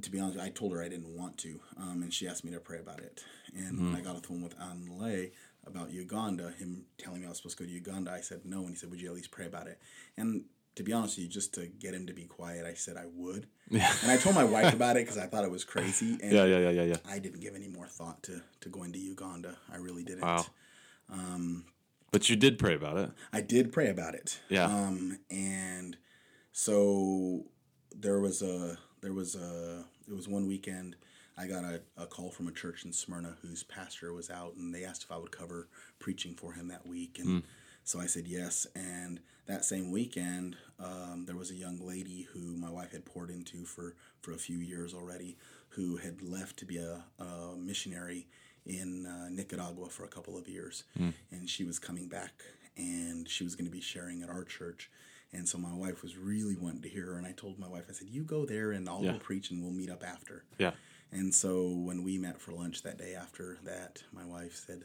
S2: to be honest, I told her I didn't want to, um, and she asked me to pray about it. And when I got off the phone with Anlay about Uganda, him telling me I was supposed to go to Uganda, I said no, and he said, "Would you at least pray about it?" And to be honest with you, just to get him to be quiet, I said I would. Yeah. And I told my wife about it because I thought it was crazy. And
S3: yeah, yeah, yeah, yeah, yeah.
S2: I didn't give any more thought to, to going to Uganda. I really didn't.
S3: Wow. but you did pray about it.
S2: I did pray about it.
S3: Yeah.
S2: Um, and so there was a there was a it was one weekend I got a, a call from a church in Smyrna whose pastor was out and they asked if I would cover preaching for him that week and so I said yes and that same weekend um, there was a young lady who my wife had poured into for for a few years already who had left to be a, a missionary in uh, Nicaragua for a couple of years and she was coming back and she was going to be sharing at our church and so my wife was really wanting to hear her and I told my wife I said you go there and I'll
S3: Yeah.
S2: go preach and we'll meet up after
S3: Yeah.
S2: and so when we met for lunch that day after that, my wife said,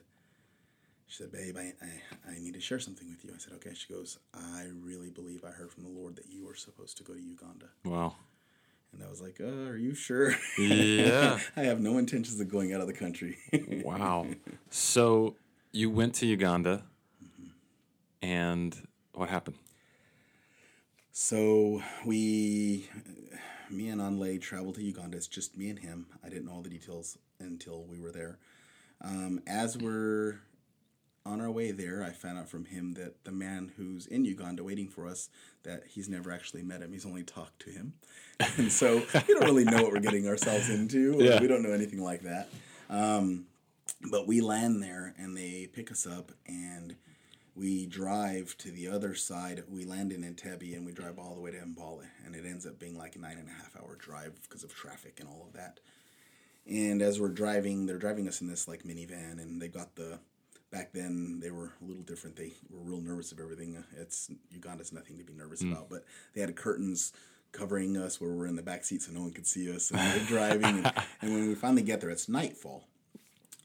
S2: she said, babe, I, I, I need to share something with you. I said, okay. She goes, I really believe I heard from the Lord that you were supposed to go to Uganda.
S3: Wow.
S2: And I was like, uh, are you sure?
S3: Yeah.
S2: I have no intentions of going out of the country.
S3: wow. So you went to Uganda, and what happened?
S2: So we, me and Anle traveled to Uganda. It's just me and him. I didn't know all the details until we were there. Um, as we're on our way there, I found out from him that the man who's in Uganda waiting for us, that he's never actually met him. He's only talked to him, and so we don't really know what we're getting ourselves into.
S3: Yeah.
S2: We don't know anything like that. Um, but we land there, and they pick us up, and we drive to the other side. We land in Entebbe and we drive all the way to Mbale, and it ends up being like a nine and a half hour drive because of traffic and all of that. And as we're driving, they're driving us in this like minivan, and they got the. Back then, they were a little different. They were real nervous of everything. It's Uganda's nothing to be nervous about, but they had curtains covering us where we're in the back seat so no one could see us, and we're driving. and, and when we finally get there, it's nightfall,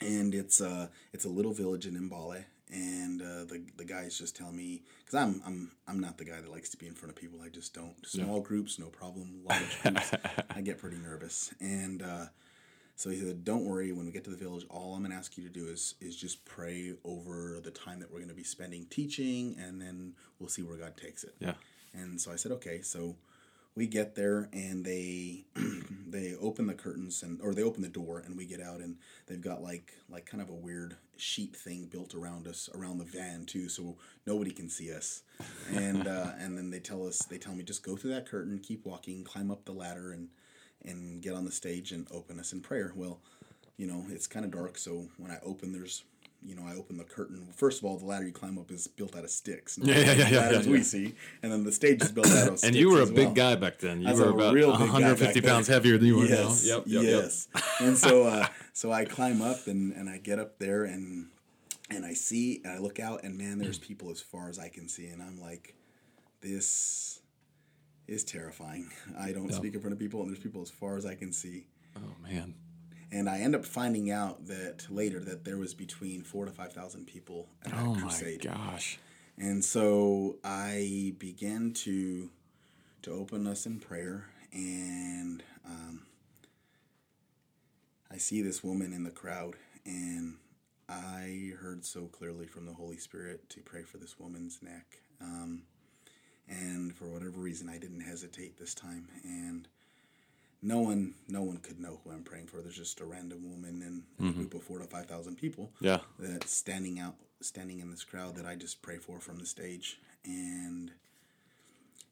S2: and it's uh it's a little village in Mbale, and uh, the the guys just tell me because I'm I'm I'm not the guy that likes to be in front of people. I just don't. Small groups, no problem. Large groups, I get pretty nervous. And uh, so he said, "Don't worry. When we get to the village, all I'm gonna ask you to do is is just pray over the time that we're gonna be spending teaching, and then we'll see where God takes it."
S3: Yeah.
S2: And so I said, okay. So we get there and they they open the curtains and or they open the door and we get out and they've got like like kind of a weird sheet thing built around us around the van too, so nobody can see us. And uh, and then they tell us they tell me just go through that curtain, keep walking, climb up the ladder and and get on the stage and open us in prayer. Well, you know, it's kind of dark, so when I open, there's, you know, I open the curtain. First of all, the ladder you climb up is built out of sticks.
S3: Yeah, yeah, yeah, yeah, yeah,
S2: we see, and then the stage is built out of sticks.
S3: And you were a
S2: as
S3: big guy back then. You were about
S2: real big guy
S3: 150
S2: then.
S3: pounds heavier than you are
S2: yes,
S3: now. Yep, yep, yep.
S2: yes. and so, uh, so I climb up and, and I get up there and and I see and I look out and man, there's people as far as I can see, and I'm like, this is terrifying. I don't speak in front of people, and there's people as far as I can see.
S3: Oh man.
S2: And I end up finding out that later that there was between four to five thousand people at that
S3: Oh my
S2: crusade.
S3: gosh.
S2: And so I began to to open us in prayer, and um, I see this woman in the crowd, and I heard so clearly from the Holy Spirit to pray for this woman's neck. Um, and for whatever reason, I didn't hesitate this time, and no one, no one could know who I'm praying for. There's just a random woman in, in a mm-hmm. group of four to five thousand people
S3: Yeah.
S2: that's standing out standing in this crowd that I just pray for from the stage and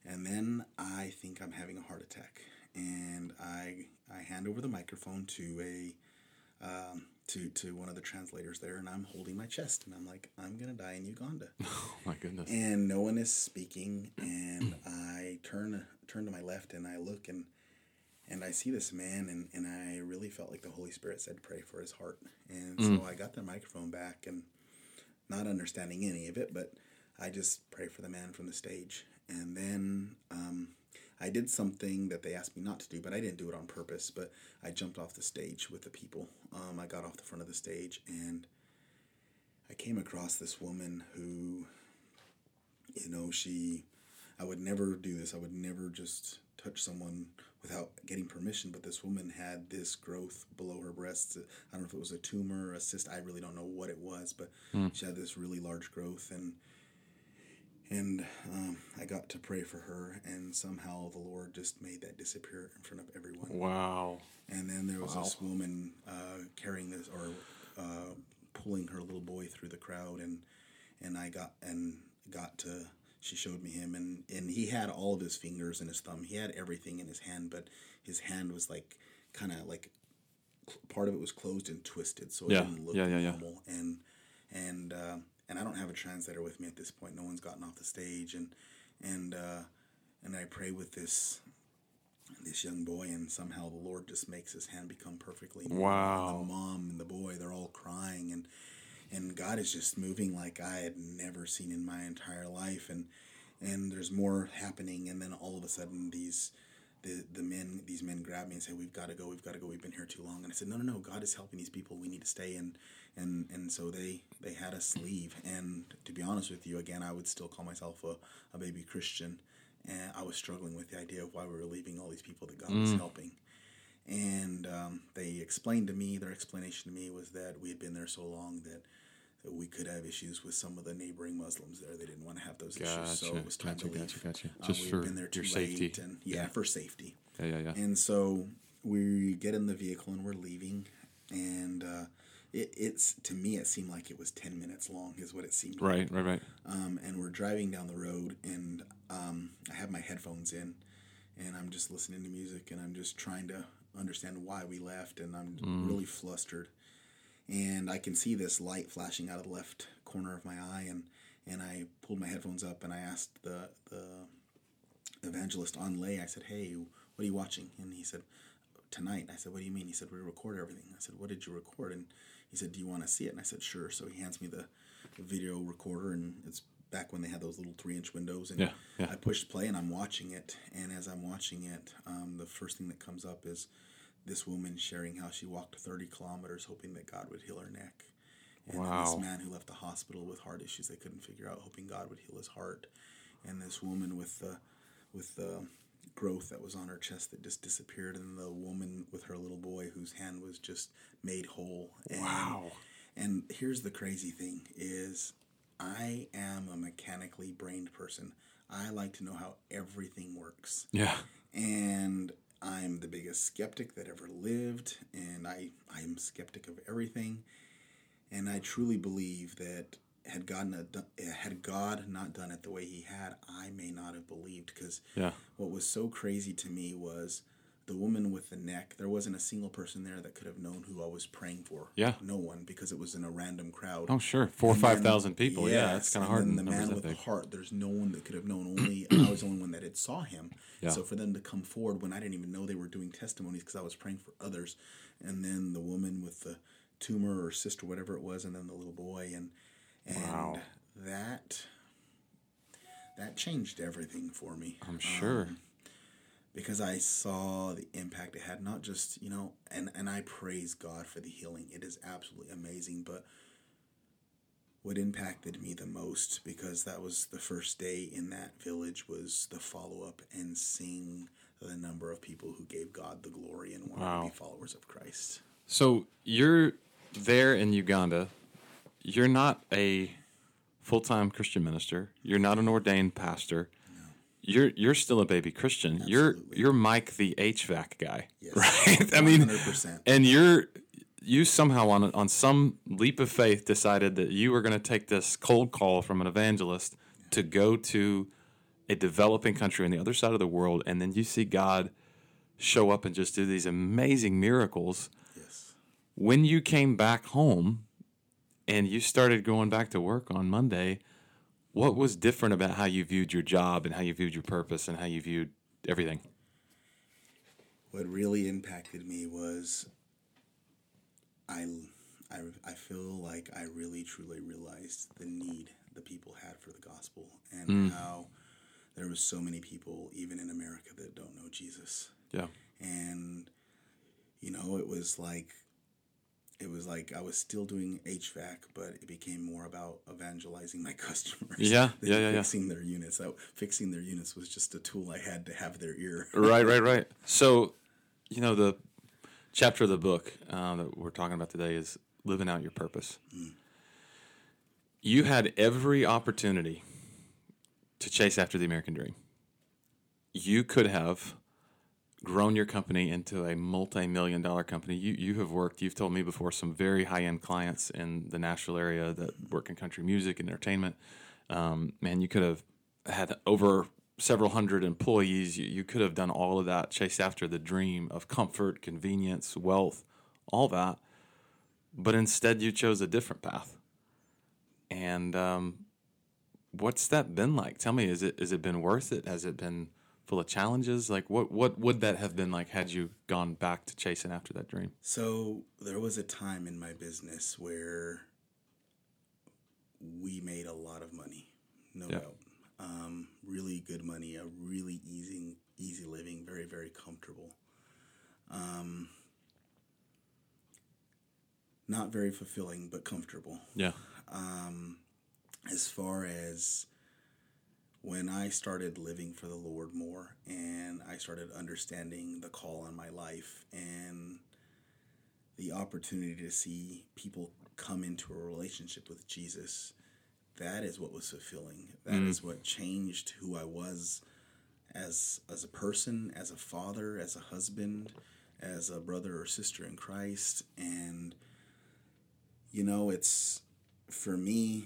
S2: and then I think I'm having a heart attack and I I hand over the microphone to a um, to to one of the translators there and I'm holding my chest and I'm like I'm gonna die in Uganda
S3: Oh my goodness.
S2: and no one is speaking and I turn turn to my left and I look and and I see this man and, and I really felt like the Holy Spirit said pray for his heart. And so I got the microphone back and not understanding any of it, but I just pray for the man from the stage. And then um, I did something that they asked me not to do, but I didn't do it on purpose. But I jumped off the stage with the people. Um, I got off the front of the stage and I came across this woman who, you know, she, I would never do this. I would never just touch someone without getting permission. But this woman had this growth below her breasts. I don't know if it was a tumor or a cyst. I really don't know what it was, but she had this really large growth and and um, I got to pray for her, and somehow the Lord just made that disappear in front of everyone.
S1: Wow.
S2: And then there was this woman uh, carrying this or uh, pulling her little boy through the crowd, and and I got and got to. She showed me him, and and he had all of his fingers and his thumb. He had everything in his hand, but his hand was like kind of like part of it was closed and twisted, so it
S1: Yeah,
S2: didn't look
S1: yeah, yeah, yeah.
S2: normal. And and uh, and I don't have a translator with me at this point. No one's gotten off the stage, and and uh, and I pray with this this young boy, and somehow the Lord just makes his hand become perfectly.
S1: Wow.
S2: And the mom and the boy, they're all crying, and and God is just moving like I had never seen in my entire life, and and there's more happening, and then all of a sudden these. The, the men these men grab me and say we've got to go we've got to go we've been here too long. And I said no no no God is helping these people. We need to stay. And and and so they they had us leave. And to be honest with you again I would still call myself a, a baby Christian. And I was struggling with the idea of why we were leaving all these people that God was helping. And um, they explained to me, their explanation to me was that we had been there so long that we could have issues with some of the neighboring Muslims there. They didn't want to have those issues, so it was time
S1: gotcha,
S2: to leave.
S1: gotcha, gotcha.
S2: Uh,
S1: Just
S2: had
S1: for
S2: been there too
S1: your safety.
S2: late, and yeah, for safety.
S1: Yeah, yeah, yeah.
S2: And so we get in the vehicle and we're leaving, and uh, it, it's to me it seemed like it was ten minutes long, is what it seemed. like
S1: Right, right, right.
S2: um, and we're driving down the road and um, i have my headphones in and i'm just listening to music and i'm just trying to understand why we left and i'm really flustered and i can see this light flashing out of the left corner of my eye and and i pulled my headphones up and i asked the the evangelist Onlay i said hey what are you watching? And he said tonight. I said what do you mean? He said we record everything. I said what did you record? And he said do you want to see it? And i said sure. So he hands me the, video recorder and it's back when they had those little three inch windows and
S1: Yeah, yeah.
S2: i pushed play and i'm watching it. And as i'm watching it um, the first thing that comes up is this woman sharing how she walked 30 kilometers hoping that god would heal her neck and then
S1: Wow.
S2: this man who left the hospital with heart issues they couldn't figure out hoping god would heal his heart and this woman with the with the growth that was on her chest that just disappeared and the woman with her little boy whose hand was just made whole and,
S1: Wow.
S2: and here's the crazy thing is i am a mechanically brained person i like to know how everything works
S1: Yeah.
S2: and I'm the biggest skeptic that ever lived, and I I'm skeptic of everything, and I truly believe that had God not done, had God not done it the way He had, I may not have believed because
S1: Yeah.
S2: what was so crazy to me was the woman with the neck. There wasn't a single person there that could have known who I was praying for.
S1: Yeah.
S2: no one because it was in a random crowd.
S1: Oh, sure. Four or
S2: And
S1: five
S2: then-
S1: thousand people. yeah,
S2: yes,
S1: it's kind of
S2: and
S1: hard.
S2: then
S1: in
S2: the man with the heart, there's no one that could have known. Only I was the only one that had saw him.
S1: Yeah.
S2: So for them to come forward when I didn't even know they were doing testimonies because I was praying for others, and then the woman with the tumor or sister, whatever it was, and then the little boy, and and
S1: Wow.
S2: that that changed everything for me
S1: I'm sure.
S2: Um, because I saw the impact it had. Not just you know, and and I praise God for the healing. It is absolutely amazing. But what impacted me the most, because that was the first day in that village, was the follow up and seeing the number of people who gave God the glory and wanted
S1: Wow.
S2: to be followers of Christ.
S1: So you're there in Uganda. You're not a full-time Christian minister. You're not an ordained pastor. You're you're still a baby Christian. You're you're Mike the HVAC guy,
S2: Yes.
S1: right? I mean,
S2: 100%.
S1: and you're you somehow on on some leap of faith decided that you were going to take this cold call from an evangelist to go to a developing country on the other side of the world, and then you see God show up and just do these amazing miracles
S2: Yes.
S1: when you came back home and you started going back to work on Monday, what was different about how you viewed your job and how you viewed your purpose and how you viewed everything?
S2: what really impacted me was I, I, I feel like I really truly realized the need the people had for the gospel and hmm. how there was so many people even in America that don't know Jesus
S1: Yeah.
S2: and you know it was like it was like I was still doing HVAC, but it became more about evangelizing my customers.
S1: Yeah, yeah, yeah, yeah.
S2: Fixing their units. So fixing their units was just a tool I had to have their ear.
S1: right, right, right. So, you know, the chapter of the book uh, that we're talking about today is living out your purpose. You had every opportunity to chase after the American dream. You could have grown your company into a multi-million dollar company. You you have worked. You've told me before some very high-end clients in the Nashville area that work in country music and entertainment. Um, man, you could have had over several hundred employees. You, you could have done all of that, chase after the dream of comfort, convenience, wealth, all that. But instead, you chose a different path. And um, what's that been like? Tell me, is it has it been worth it? Has it been full of challenges? Like, what what would that have been like had you gone back to chasing after that dream?
S2: So there was a time in my business where we made a lot of money, no
S1: Yeah.
S2: doubt. Um, really good money, a really easy easy living, very very comfortable. Um, not very fulfilling, but comfortable.
S1: Yeah, Um,
S2: as far as when I started living for the Lord more and I started understanding the call on my life and the opportunity to see people come into a relationship with Jesus, that is what was fulfilling. That mm. is what changed who I was as as a person, as a father, as a husband, as a brother or sister in Christ and you know, it's for me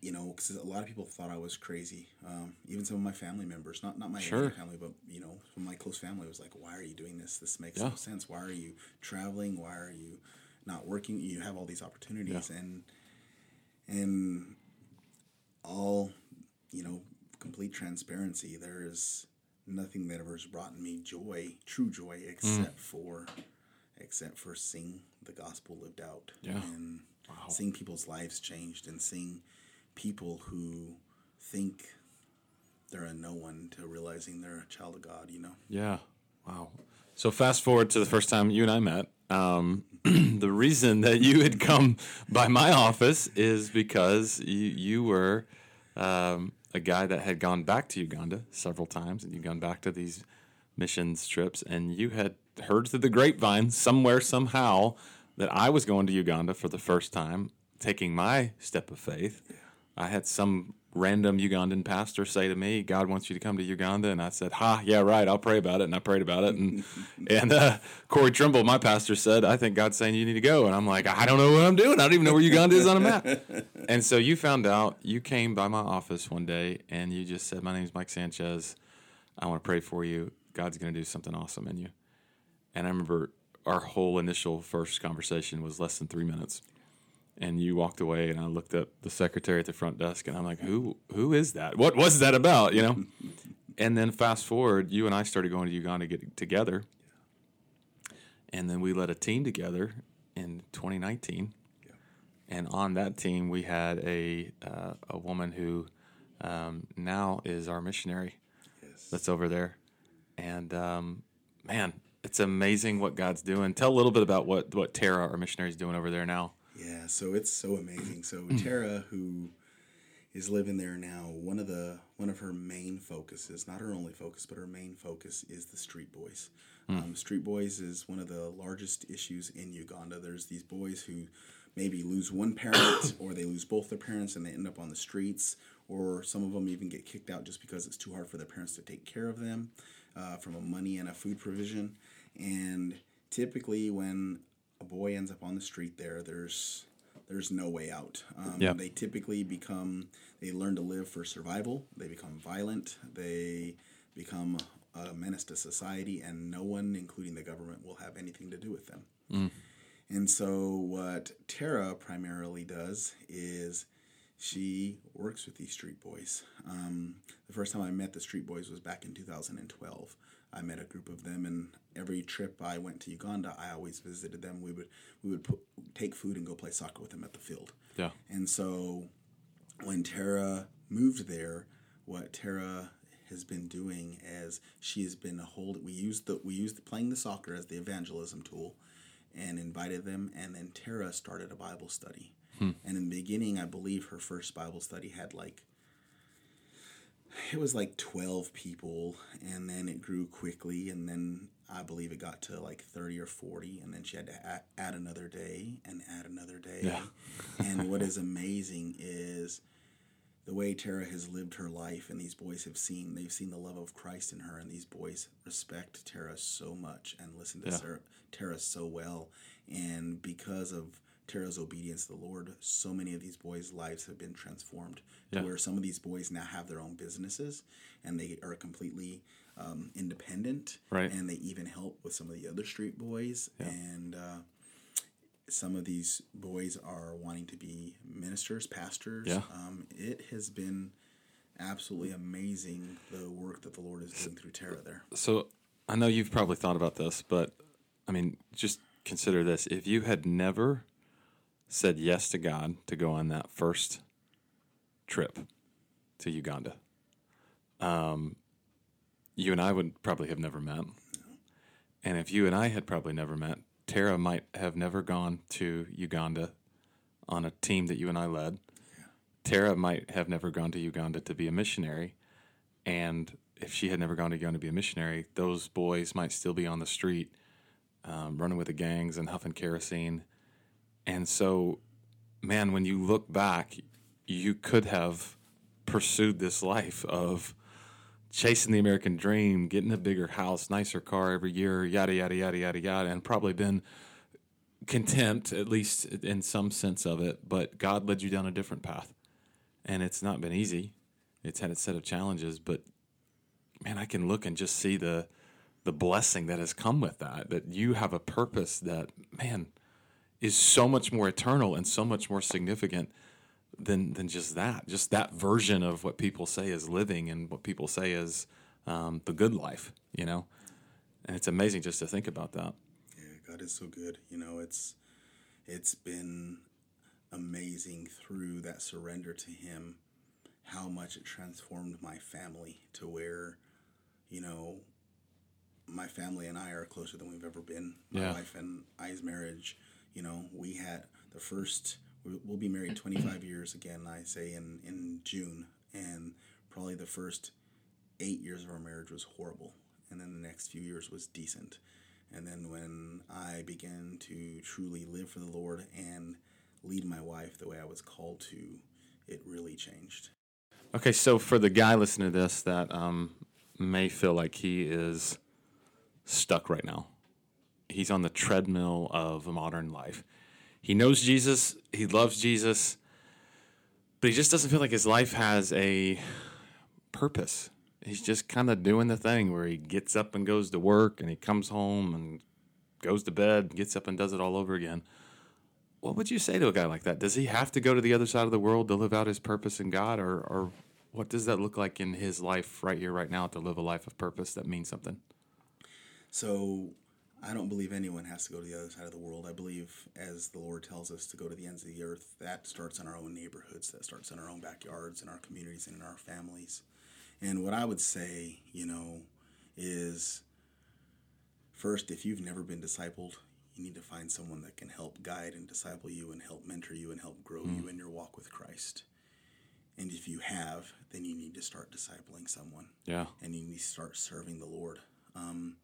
S2: you know, because a lot of people thought I was crazy. Um, even some of my family members, not not my
S1: Sure.
S2: family, but you know, from my close family, was like, "Why are you doing this? This makes
S1: Yeah.
S2: no sense. Why are you traveling? Why are you not working? You have all these opportunities, and and all, you know, complete transparency. There is nothing that ever has brought me joy, true joy, except for except for seeing the gospel lived out
S1: Yeah.
S2: and seeing people's lives changed and seeing people who think they're a no one to realizing they're a child of God, you know?
S1: yeah. Wow. So fast forward to the first time you and I met. Um, the reason that you had come by my office is because you you were um, a guy that had gone back to Uganda several times, and you'd gone back to these missions trips, and you had heard through the grapevine somewhere somehow that I was going to Uganda for the first time, taking my step of faith. I had some random Ugandan pastor say to me, "God wants you to come to Uganda," and I said, "Ha, yeah, right. I'll pray about it." And I prayed about it, and and uh, Corey Trimble, my pastor, said, "I think God's saying you need to go," and I'm like, "I don't know what I'm doing. I don't even know where Uganda is on a map." and so you found out. You came by my office one day, and you just said, "My name is Mike Sanchez. I want to pray for you. God's going to do something awesome in you." And I remember our whole initial first conversation was less than three minutes and you walked away and I looked at the secretary at the front desk and I'm like, who who is that? What was that about? You know? and then fast forward, you and I started going to Uganda to get together. And then we led a team together in 2019. And on that team, we had a uh, a woman who um, now is our missionary that's over there. And um, man, it's amazing what God's doing. Tell a little bit about what what Tara, our missionary, is doing over there now.
S2: Yeah, so it's so amazing. So Tara, who is living there now, one of the one of her main focuses, not her only focus, but her main focus is the street boys. Um, street boys is one of the largest issues in Uganda. There's these boys who maybe lose one parent or they lose both their parents and they end up on the streets or some of them even get kicked out just because it's too hard for their parents to take care of them uh, from a money and a food provision and typically when a boy ends up on the street there there's there's no way out um,
S1: Yeah.
S2: they typically become they learn to live for survival they become violent they become a menace to society and no one including the government will have anything to do with them and so, what Tara primarily does is she works with these street boys. Um, the first time I met the street boys was back in 2012. I met a group of them, and every trip I went to Uganda, I always visited them. We would we would put, take food and go play soccer with them at the field.
S1: Yeah.
S2: And so when Tara moved there, what Tara has been doing is she has been a hold we used the we used playing the soccer as the evangelism tool and invited them and then Tara started a Bible study. Hmm. And in the beginning I believe her first Bible study had like it was like 12 people and then it grew quickly and then i believe it got to like 30 or 40 and then she had to add, another day and add another day
S1: Yeah.
S2: and what is amazing is the way Tara has lived her life, and these boys have seen, they've seen the love of Christ in her, and these boys respect Tara so much and listen to
S1: Yeah.
S2: Tara so well. And because of Tara's obedience to the Lord, so many of these boys' lives have been transformed to where some of these boys now have their own businesses and they are completely um, independent.
S1: Right.
S2: And they even help with some of the other street boys. And uh, some of these boys are wanting to be ministers, pastors.
S1: Yeah.
S2: Um, it has been absolutely amazing the work that the Lord is doing through Tara there.
S1: So I know you've probably thought about this, but I mean, just consider this: if you had never said yes to God to go on that first trip to Uganda, um, you and I would probably have never met. And if you and I had probably never met, Tara might have never gone to Uganda on a team that you and I led. Tara might have never gone to Uganda to be a missionary. And if she had never gone to Uganda to be a missionary, those boys might still be on the street, um, running with the gangs and huffing kerosene. And so, man, when you look back, you could have pursued this life of chasing the American dream, getting a bigger house, nicer car every year, yada, yada, yada, yada, yada, and probably been content, at least in some sense of it. But God led you down a different path. And it's not been easy. It's had its set of challenges, but man, I can look and just see the the blessing that has come with that. That you have a purpose that, man, is so much more eternal and so much more significant than than just that. Just that version of what people say is living and what people say is um, the good life. You know, and it's amazing just to think about that.
S2: Yeah, God is so good. You know, it's it's been amazing through that surrender to Him, how much it transformed my family to where, you know, my family and I are closer than we've ever been. My
S1: Yeah.
S2: wife and I's marriage, you know, we had the first. we- We'll be married 25 years again. I say in in June, and probably the first eight years of our marriage was horrible, and then the next few years was decent. And then when I began to truly live for the Lord and lead my wife the way I was called to, it really changed.
S1: Okay, so for the guy listening to this that um, may feel like he is stuck right now, he's on the treadmill of a modern life. He knows Jesus, he loves Jesus, but he just doesn't feel like his life has a purpose. He's just kind of doing the thing where he gets up and goes to work and he comes home and goes to bed, gets up and does it all over again. What would you say to a guy like that? Does he have to go to the other side of the world to live out his purpose in God, or, or what does that look like in his life right here, right now, to live a life of purpose that means something?
S2: So I don't believe anyone has to go to the other side of the world. I believe, as the Lord tells us to go to the ends of the earth, that starts in our own neighborhoods, that starts in our own backyards, in our communities, and in our families. And what I would say, you know, is first, if you've never been discipled, you need to find someone that can help guide and disciple you and help mentor you and help grow you in your walk with Christ. And if you have, then you need to start discipling someone
S1: Yeah,
S2: and you need to start serving the Lord. Um,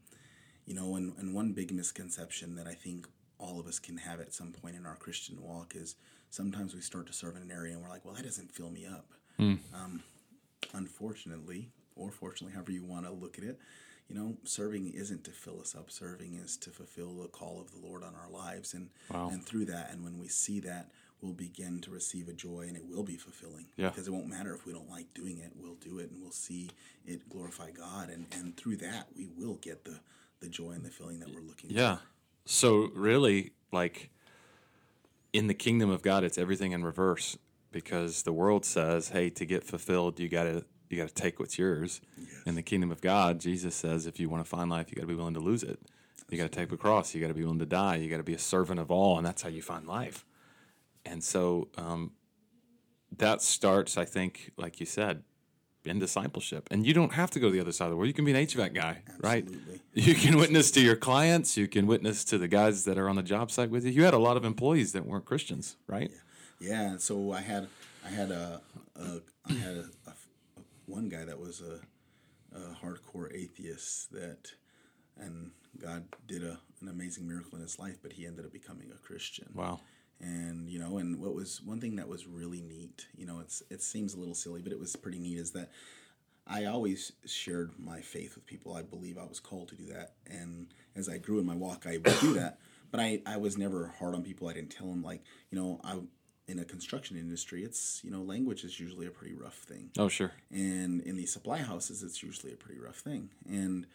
S2: you know, and, and one big misconception that I think all of us can have at some point in our Christian walk is sometimes we start to serve in an area and we're like, well, that doesn't fill me up. Um, unfortunately, or fortunately, however you want to look at it, you know, serving isn't to fill us up. Serving is to fulfill the call of the Lord on our lives, and
S1: Wow.
S2: and through that, and when we see that, we'll begin to receive a joy, and it will be fulfilling.
S1: Yeah.
S2: Because it won't matter if we don't like doing it. We'll do it, and we'll see it glorify God, and and through that, we will get the the joy and the feeling that we're looking.
S1: yeah. So really, like in the kingdom of God, it's everything in reverse because the world says, "Hey, to get fulfilled, you gotta you gotta take what's yours." In the kingdom of God, Jesus says, "If you want to find life, you got to be willing to lose it. You got to take the cross. You got to be willing to die. You got to be a servant of all, and that's how you find life." And so um, that starts, I think, like you said, in discipleship. And you don't have to go to the other side of the world. You can be an HVAC guy, right? You can witness to your clients. You can witness to the guys that are on the job site with you. You had a lot of employees that weren't Christians, right?
S2: Yeah, and so I had I had a, a I had a, a- one guy that was a, a hardcore atheist that, and God did a, an amazing miracle in his life, but he ended up becoming a Christian.
S1: Wow.
S2: And you know, and what was one thing that was really neat, you know, it's it seems a little silly, but it was pretty neat is that I always shared my faith with people. I believe I was called to do that, and as I grew in my walk, I would do that. But I, I was never hard on people. I didn't tell them like, you know, I in a construction industry, it's you know, language is usually a pretty rough thing.
S1: Oh, sure.
S2: And in these supply houses, it's usually a pretty rough thing. And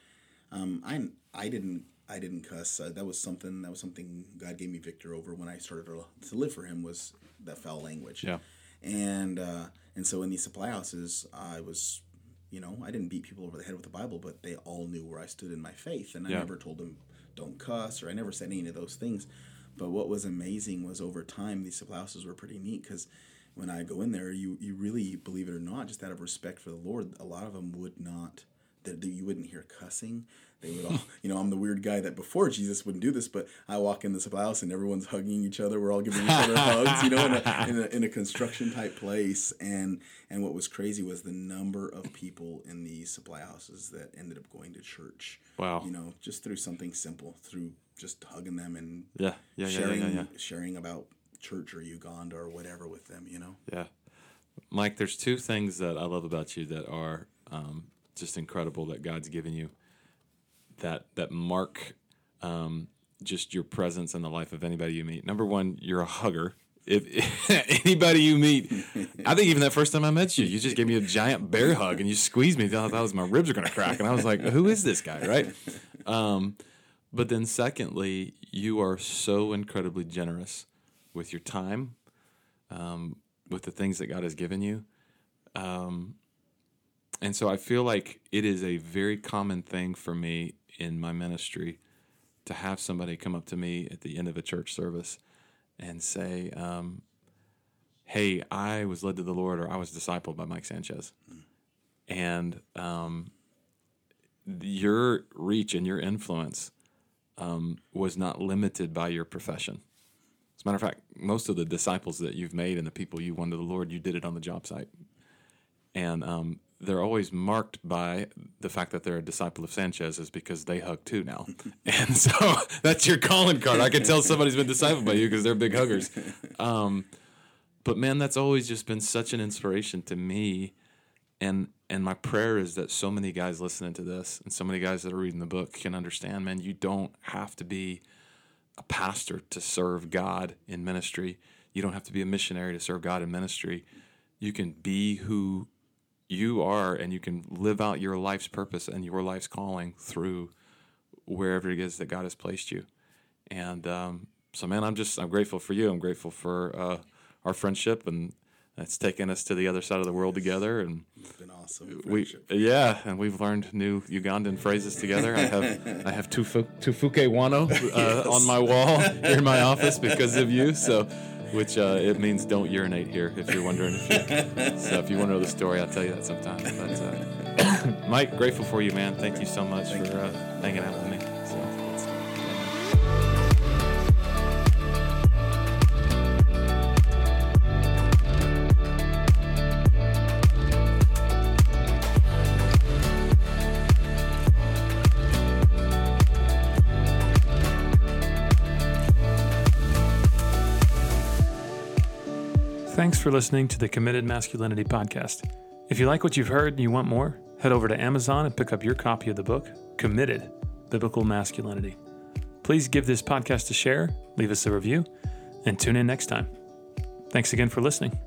S2: um, I I didn't I didn't cuss. Uh, that was something that was something God gave me victor over when I started to, live for Him was that foul language.
S1: Yeah.
S2: And uh, and so in these supply houses, I was, you know, I didn't beat people over the head with the Bible, but they all knew where I stood in my faith, and I
S1: Yeah.
S2: never told them don't cuss or I never said any of those things. But what was amazing was over time these supply houses were pretty neat because when I go in there, you you really believe it or not, just out of respect for the Lord, a lot of them would not. That you wouldn't hear cussing. They would all, you know, I'm the weird guy that before Jesus wouldn't do this, but I walk in the supply house and everyone's hugging each other. We're all giving each other hugs, you know, in a, in a, in a construction type place. And and what was crazy was the number of people in these supply houses that ended up going to church.
S1: Wow.
S2: You know, just through something simple, through just hugging them and
S1: Yeah. Yeah. Yeah.
S2: sharing
S1: Yeah. Yeah.
S2: sharing about church or Uganda or whatever with them. You know.
S1: Yeah. Mike, there's two things that I love about you that are um, just incredible that God's given you that that mark um, just your presence in the life of anybody you meet. Number one, you're a hugger. If anybody you meet, I think even that first time I met you, you just gave me a giant bear hug and you squeezed me. I thought my ribs are going to crack, and I was like, "Who is this guy?" Right? Um, but then, secondly, you are so incredibly generous with your time, um, with the things that God has given you. Um, and so I feel like it is a very common thing for me in my ministry to have somebody come up to me at the end of a church service and say, um, Hey, I was led to the Lord or I was discipled by Mike Sanchez. And um, your reach and your influence um, was not limited by your profession. As a matter of fact, most of the disciples that you've made and the people you won to the Lord, you did it on the job site. And um, they're always marked by the fact that they're a disciple of Sanchez is because they hug too now. and so that's your calling card. I can tell somebody's been discipled by you because they're big huggers. Um, but man, that's always just been such an inspiration to me. And and my prayer is that so many guys listening to this and so many guys that are reading the book can understand, man, you don't have to be a pastor to serve God in ministry. You don't have to be a missionary to serve God in ministry. You can be who you are and you can live out your life's purpose and your life's calling through wherever it is that God has placed you. And um, so, man, I'm just I'm grateful for you. I'm grateful for uh, our friendship and it's taken us to the other side of the world together and
S2: It's been awesome.
S1: we
S2: friendship.
S1: yeah and we've learned new ugandan phrases together i have i have tufu, tufuke wano uh, on my wall here in my office because of you so which uh, it means don't urinate here if you're wondering. If you, so if you want to know the story i'll tell you that sometime. But uh, mike grateful for you man. Thank you so much
S2: Thank
S1: for uh, hanging out with me
S5: Thanks for listening to the Committed Masculinity Podcast. If you like what you've heard and you want more, head over to Amazon and pick up your copy of the book, Committed Biblical Masculinity. Please give this podcast a share, leave us a review, and tune in next time. Thanks again for listening.